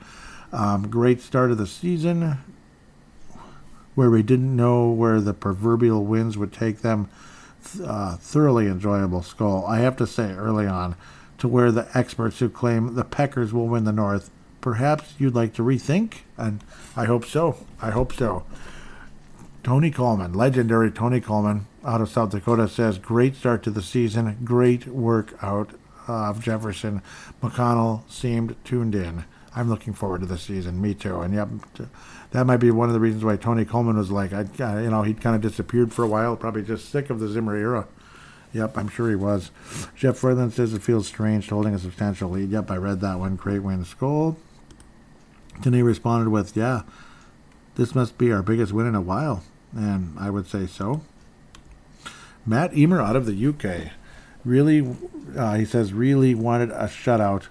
Um, great start of the season, where we didn't know where the proverbial winds would take them. Uh, thoroughly enjoyable skol. I have to say, early on, to where the experts who claim the Packers will win the North, perhaps you'd like to rethink, and I hope so. I hope so. Tony Coleman, legendary Tony Coleman out of South Dakota, says, Great start to the season. Great work out of Jefferson. McConnell seemed tuned in. I'm looking forward to the season. Me too. And yep, that might be one of the reasons why Tony Coleman was like, I, you know, he'd kind of disappeared for a while, probably just sick of the Zimmer era. Yep, I'm sure he was. Jeff Freeland says it feels strange holding a substantial lead. Yep, I read that one. Great win, Skol. He responded with, Yeah, this must be our biggest win in a while. And I would say so. Matt Emer out of the UK. Really, uh, he says, really wanted a shutout,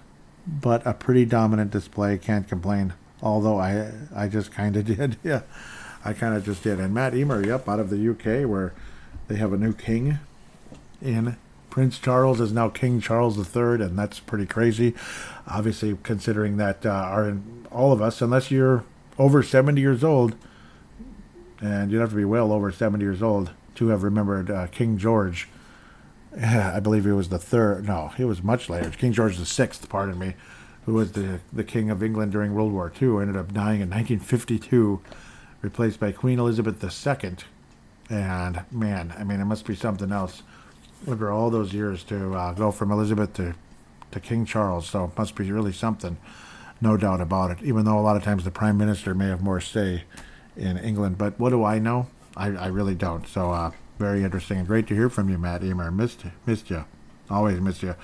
but a pretty dominant display. Can't complain. Although I, I just kind of did. Yeah, I kind of just did. And Matt Emer, yep, out of the UK, where they have a new king in Prince Charles is now King Charles III, and that's pretty crazy. Obviously, considering that uh, are all of us, unless you're over 70 years old, and you'd have to be well over 70 years old to have remembered uh, King George. I believe he was the third. No, he was much later. King George the sixth, pardon me, who was the the king of England during World War II. Ended up dying in 1952, replaced by Queen Elizabeth II. And man, I mean, it must be something else over all those years to uh, go from Elizabeth to to King Charles. So it must be really something, no doubt about it. Even though a lot of times the prime minister may have more say in England. But what do I know? I, I really don't. So uh, very interesting and great to hear from you, Matt Emer. Missed missed you, always missed you.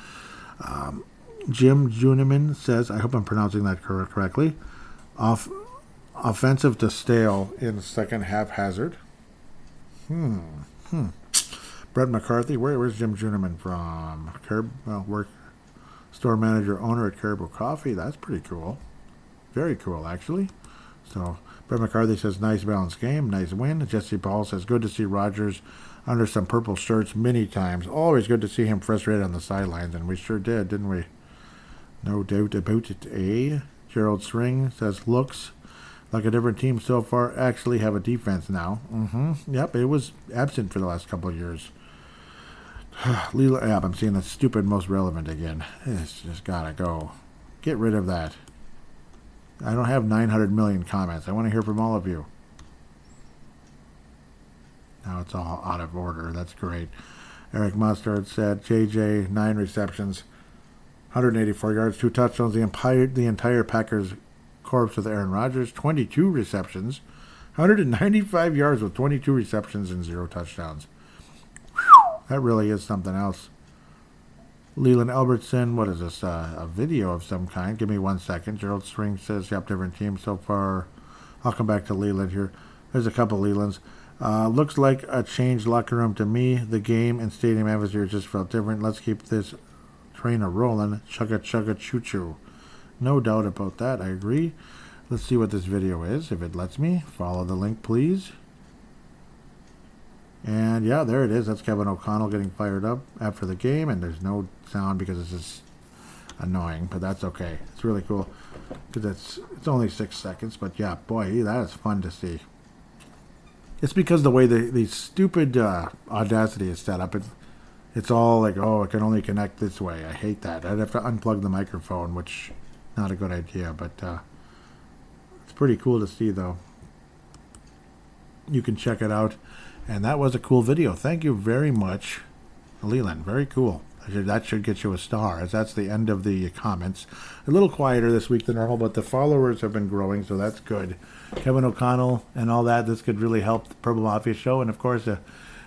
Um, Jim Juniman says, I hope I'm pronouncing that correct, correctly. Off, offensive to stale in second half hazard. Hmm. Hmm. Brett McCarthy, where, where's Jim Juniman from? Carib, well, work store manager owner at Caribou Coffee. That's pretty cool. Very cool, actually. So Brett McCarthy says, nice balanced game, nice win. Jesse Paul says, good to see Rodgers under some purple shirts many times. Always good to see him frustrated on the sidelines, and we sure did, didn't we? No doubt about it, eh? Gerald String says, looks like a different team so far actually have a defense now. Mm-hmm. Yep, it was absent for the last couple of years. Leela App, I'm seeing the stupid most relevant again. It's just gotta go. Get rid of that. I don't have 900 million comments. I want to hear from all of you. Now it's all out of order. That's great. Eric Mustard said JJ nine receptions, 184 yards, two touchdowns. The entire the entire Packers corpse with Aaron Rodgers, 22 receptions, 195 yards with 22 receptions and zero touchdowns. Whew, that really is something else. Leland Albertson, what is this? Uh, a video of some kind. Give me one second. Gerald String says, yep, different team so far. I'll come back to Leland here. There's a couple Lelands. Uh, looks like a changed locker room to me. The game and stadium atmosphere just felt different. Let's keep this train a rolling. Chugga chugga choo choo. No doubt about that. I agree. Let's see what this video is, if it lets me. Follow the link, please. And yeah, there it is. That's Kevin O'Connell getting fired up after the game, and there's no sound because it's just annoying, but that's okay. It's really cool because it's it's only six seconds, but yeah, boy, that is fun to see. It's because the way the the stupid uh, Audacity is set up, it it's all like, oh, it can only connect this way. I hate that. I'd have to unplug the microphone, which not a good idea, but uh, it's pretty cool to see though. You can check it out, and that was a cool video. Thank you very much, Leland. Very cool. That should get you a star, as that's the end of the comments. A little quieter this week than normal, but the followers have been growing, so that's good. Kevin O'Connell and all that. This could really help the Purple Mafia show, and of course, uh,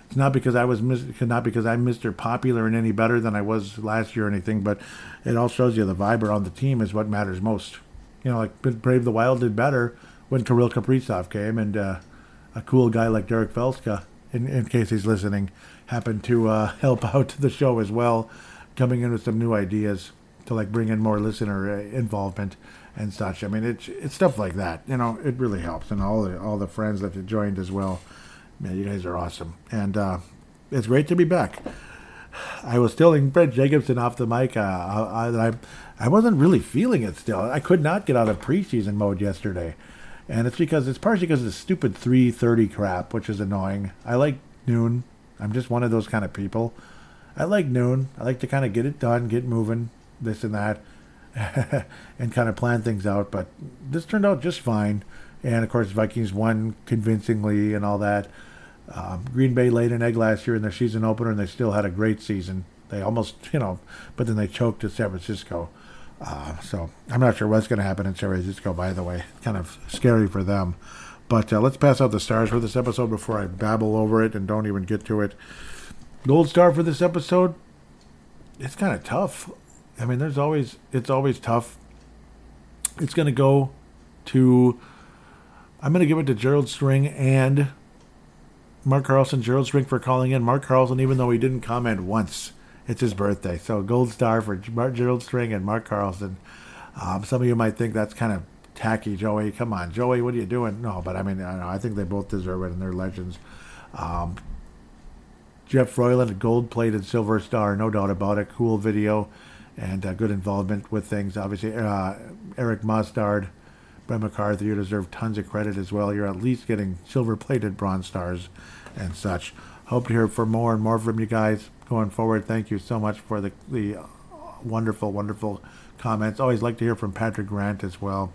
it's not because I was not because I'm Mr. Popular and any better than I was last year or anything, but it all shows you the vibe around the team is what matters most. You know, like Brave the Wild did better when Kirill Kaprizov came, and uh, a cool guy like Derek Velska, in, in case he's listening, happened to uh, help out the show as well, coming in with some new ideas to like bring in more listener uh, involvement and such. I mean, it's it's stuff like that. You know, it really helps, and all the all the friends that have joined as well. Man, you guys are awesome, and uh, it's great to be back. I was telling Brent Jacobson off the mic. Uh, I, I I wasn't really feeling it still. I could not get out of preseason mode yesterday, and it's because it's partially because of the stupid 3:30 crap, which is annoying. I like noon. I'm just one of those kind of people. I like noon. I like to kind of get it done, get moving, this and that, and kind of plan things out. But this turned out just fine. And of course, Vikings won convincingly and all that. Um, Green Bay laid an egg last year in their season opener, and they still had a great season. They almost, you know, but then they choked at San Francisco. Uh, so I'm not sure what's going to happen in San Francisco, by the way. Kind of scary for them. But uh, let's pass out the stars for this episode before I babble over it and don't even get to it. Gold star for this episode, it's kind of tough. I mean, there's always, it's always tough. It's going to go to, I'm going to give it to Gerald String and Mark Carlson, Gerald String for calling in. Mark Carlson, even though he didn't comment once, it's his birthday. So gold star for Gerald String and Mark Carlson. Um, some of you might think that's kind of tacky, Joey. Come on, Joey, what are you doing? No, but I mean, I, I think they both deserve it, and they're legends. Um, Jeff Froyland, a gold-plated silver star, no doubt about it. Cool video and uh, good involvement with things. Obviously, uh, Eric Mustard, Brent McCarthy, you deserve tons of credit as well. You're at least getting silver-plated bronze stars and such. Hope to hear for more and more from you guys going forward. Thank you so much for the the wonderful, wonderful comments. Always like to hear from Patrick Grant as well.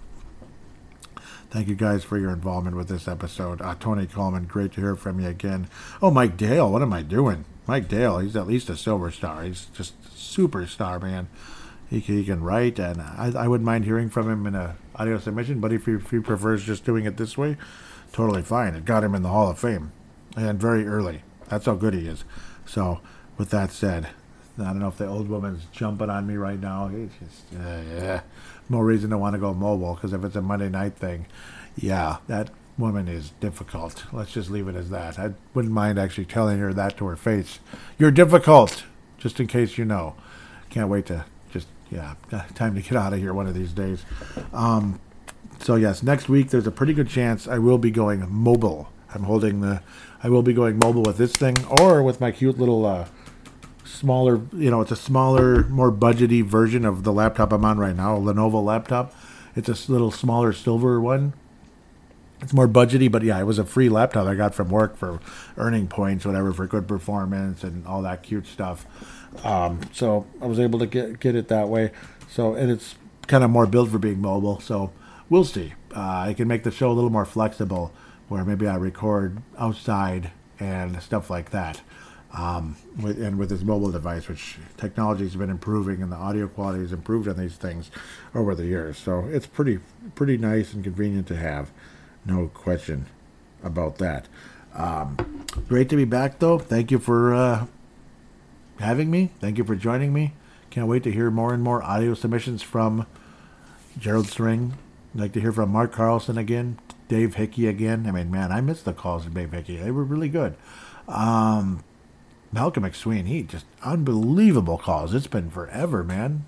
Thank you guys for your involvement with this episode. Uh, Tony Coleman, great to hear from you again. Oh, Mike Dale, what am I doing? Mike Dale, he's at least a silver star. He's just superstar, man. He, he can write, and I, I wouldn't mind hearing from him in a audio submission. But if he, if he prefers just doing it this way, totally fine. It got him in the Hall of Fame, and very early. That's how good he is. So, with that said, I don't know if the old woman's jumping on me right now. Just, uh, yeah more reason to want to go mobile because if it's a Monday night thing, yeah, that woman is difficult. Let's just leave it as that. I wouldn't mind actually telling her that to her face. You're difficult, just in case you know. Can't wait to just, yeah, time to get out of here one of these days. Um, so, yes, next week there's a pretty good chance I will be going mobile. I'm holding the, I will be going mobile with this thing or with my cute little, uh, smaller, you know, it's a smaller, more budgety version of the laptop I'm on right now, a Lenovo laptop. It's a little smaller silver one. It's more budgety, but yeah, it was a free laptop I got from work for earning points, whatever, for good performance and all that cute stuff. Um, so I was able to get get it that way. So and it's kind of more built for being mobile. So we'll see. Uh, I can make the show a little more flexible, where maybe I record outside and stuff like that. Um, with, and with his mobile device, which technology has been improving and the audio quality has improved on these things over the years. So it's pretty pretty nice and convenient to have, no question about that. Um, great to be back, though. Thank you for uh, having me. Thank you for joining me. Can't wait to hear more and more audio submissions from Gerald String. I'd like to hear from Mark Carlson again, Dave Hickey again. I mean, man, I missed the calls of Dave Hickey. They were really good. Um, Malcolm McSween, he just unbelievable calls. It's been forever, man.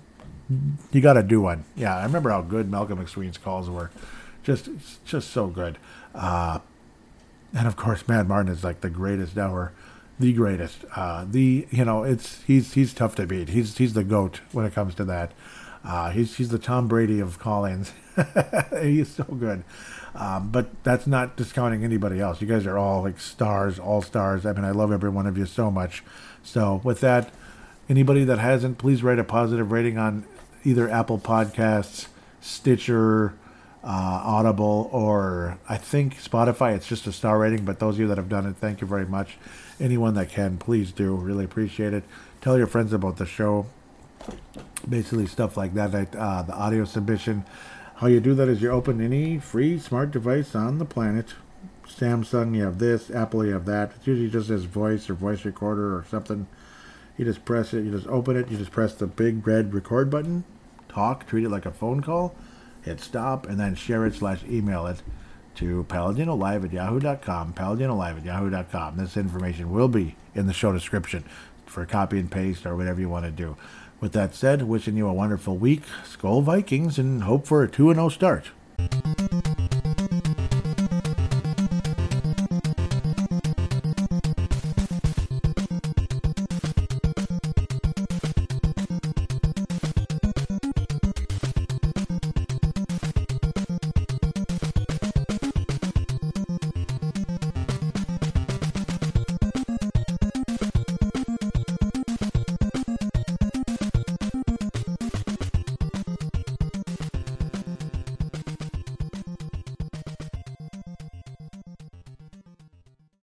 You got to do one. Yeah, I remember how good Malcolm McSween's calls were. Just, just so good. Uh, and of course, Mad Martin is like the greatest ever, the greatest. Uh, the you know, it's he's he's tough to beat. He's he's the goat when it comes to that. Uh, he's he's the Tom Brady of call-ins. he's so good. Um, but that's not discounting anybody else. You guys are all like stars, all stars. I mean, I love every one of you so much. So with that, anybody that hasn't, please write a positive rating on either Apple Podcasts, Stitcher, uh, Audible, or I think Spotify. It's just a star rating. But those of you that have done it, thank you very much. Anyone that can, please do. Really appreciate it. Tell your friends about the show basically stuff like that. Uh, the audio submission. How you do that is you open any free smart device on the planet. Samsung, you have this. Apple, you have that. It's usually just as voice or voice recorder or something. You just press it. You just open it. You just press the big red record button. Talk. Treat it like a phone call. Hit stop and then share it slash email it to paladinolive at yahoo.com. Paladinolive at yahoo.com. This information will be in the show description for copy and paste or whatever you want to do. With that said, wishing you a wonderful week, Skol Vikings, and hope for a 2 0 start.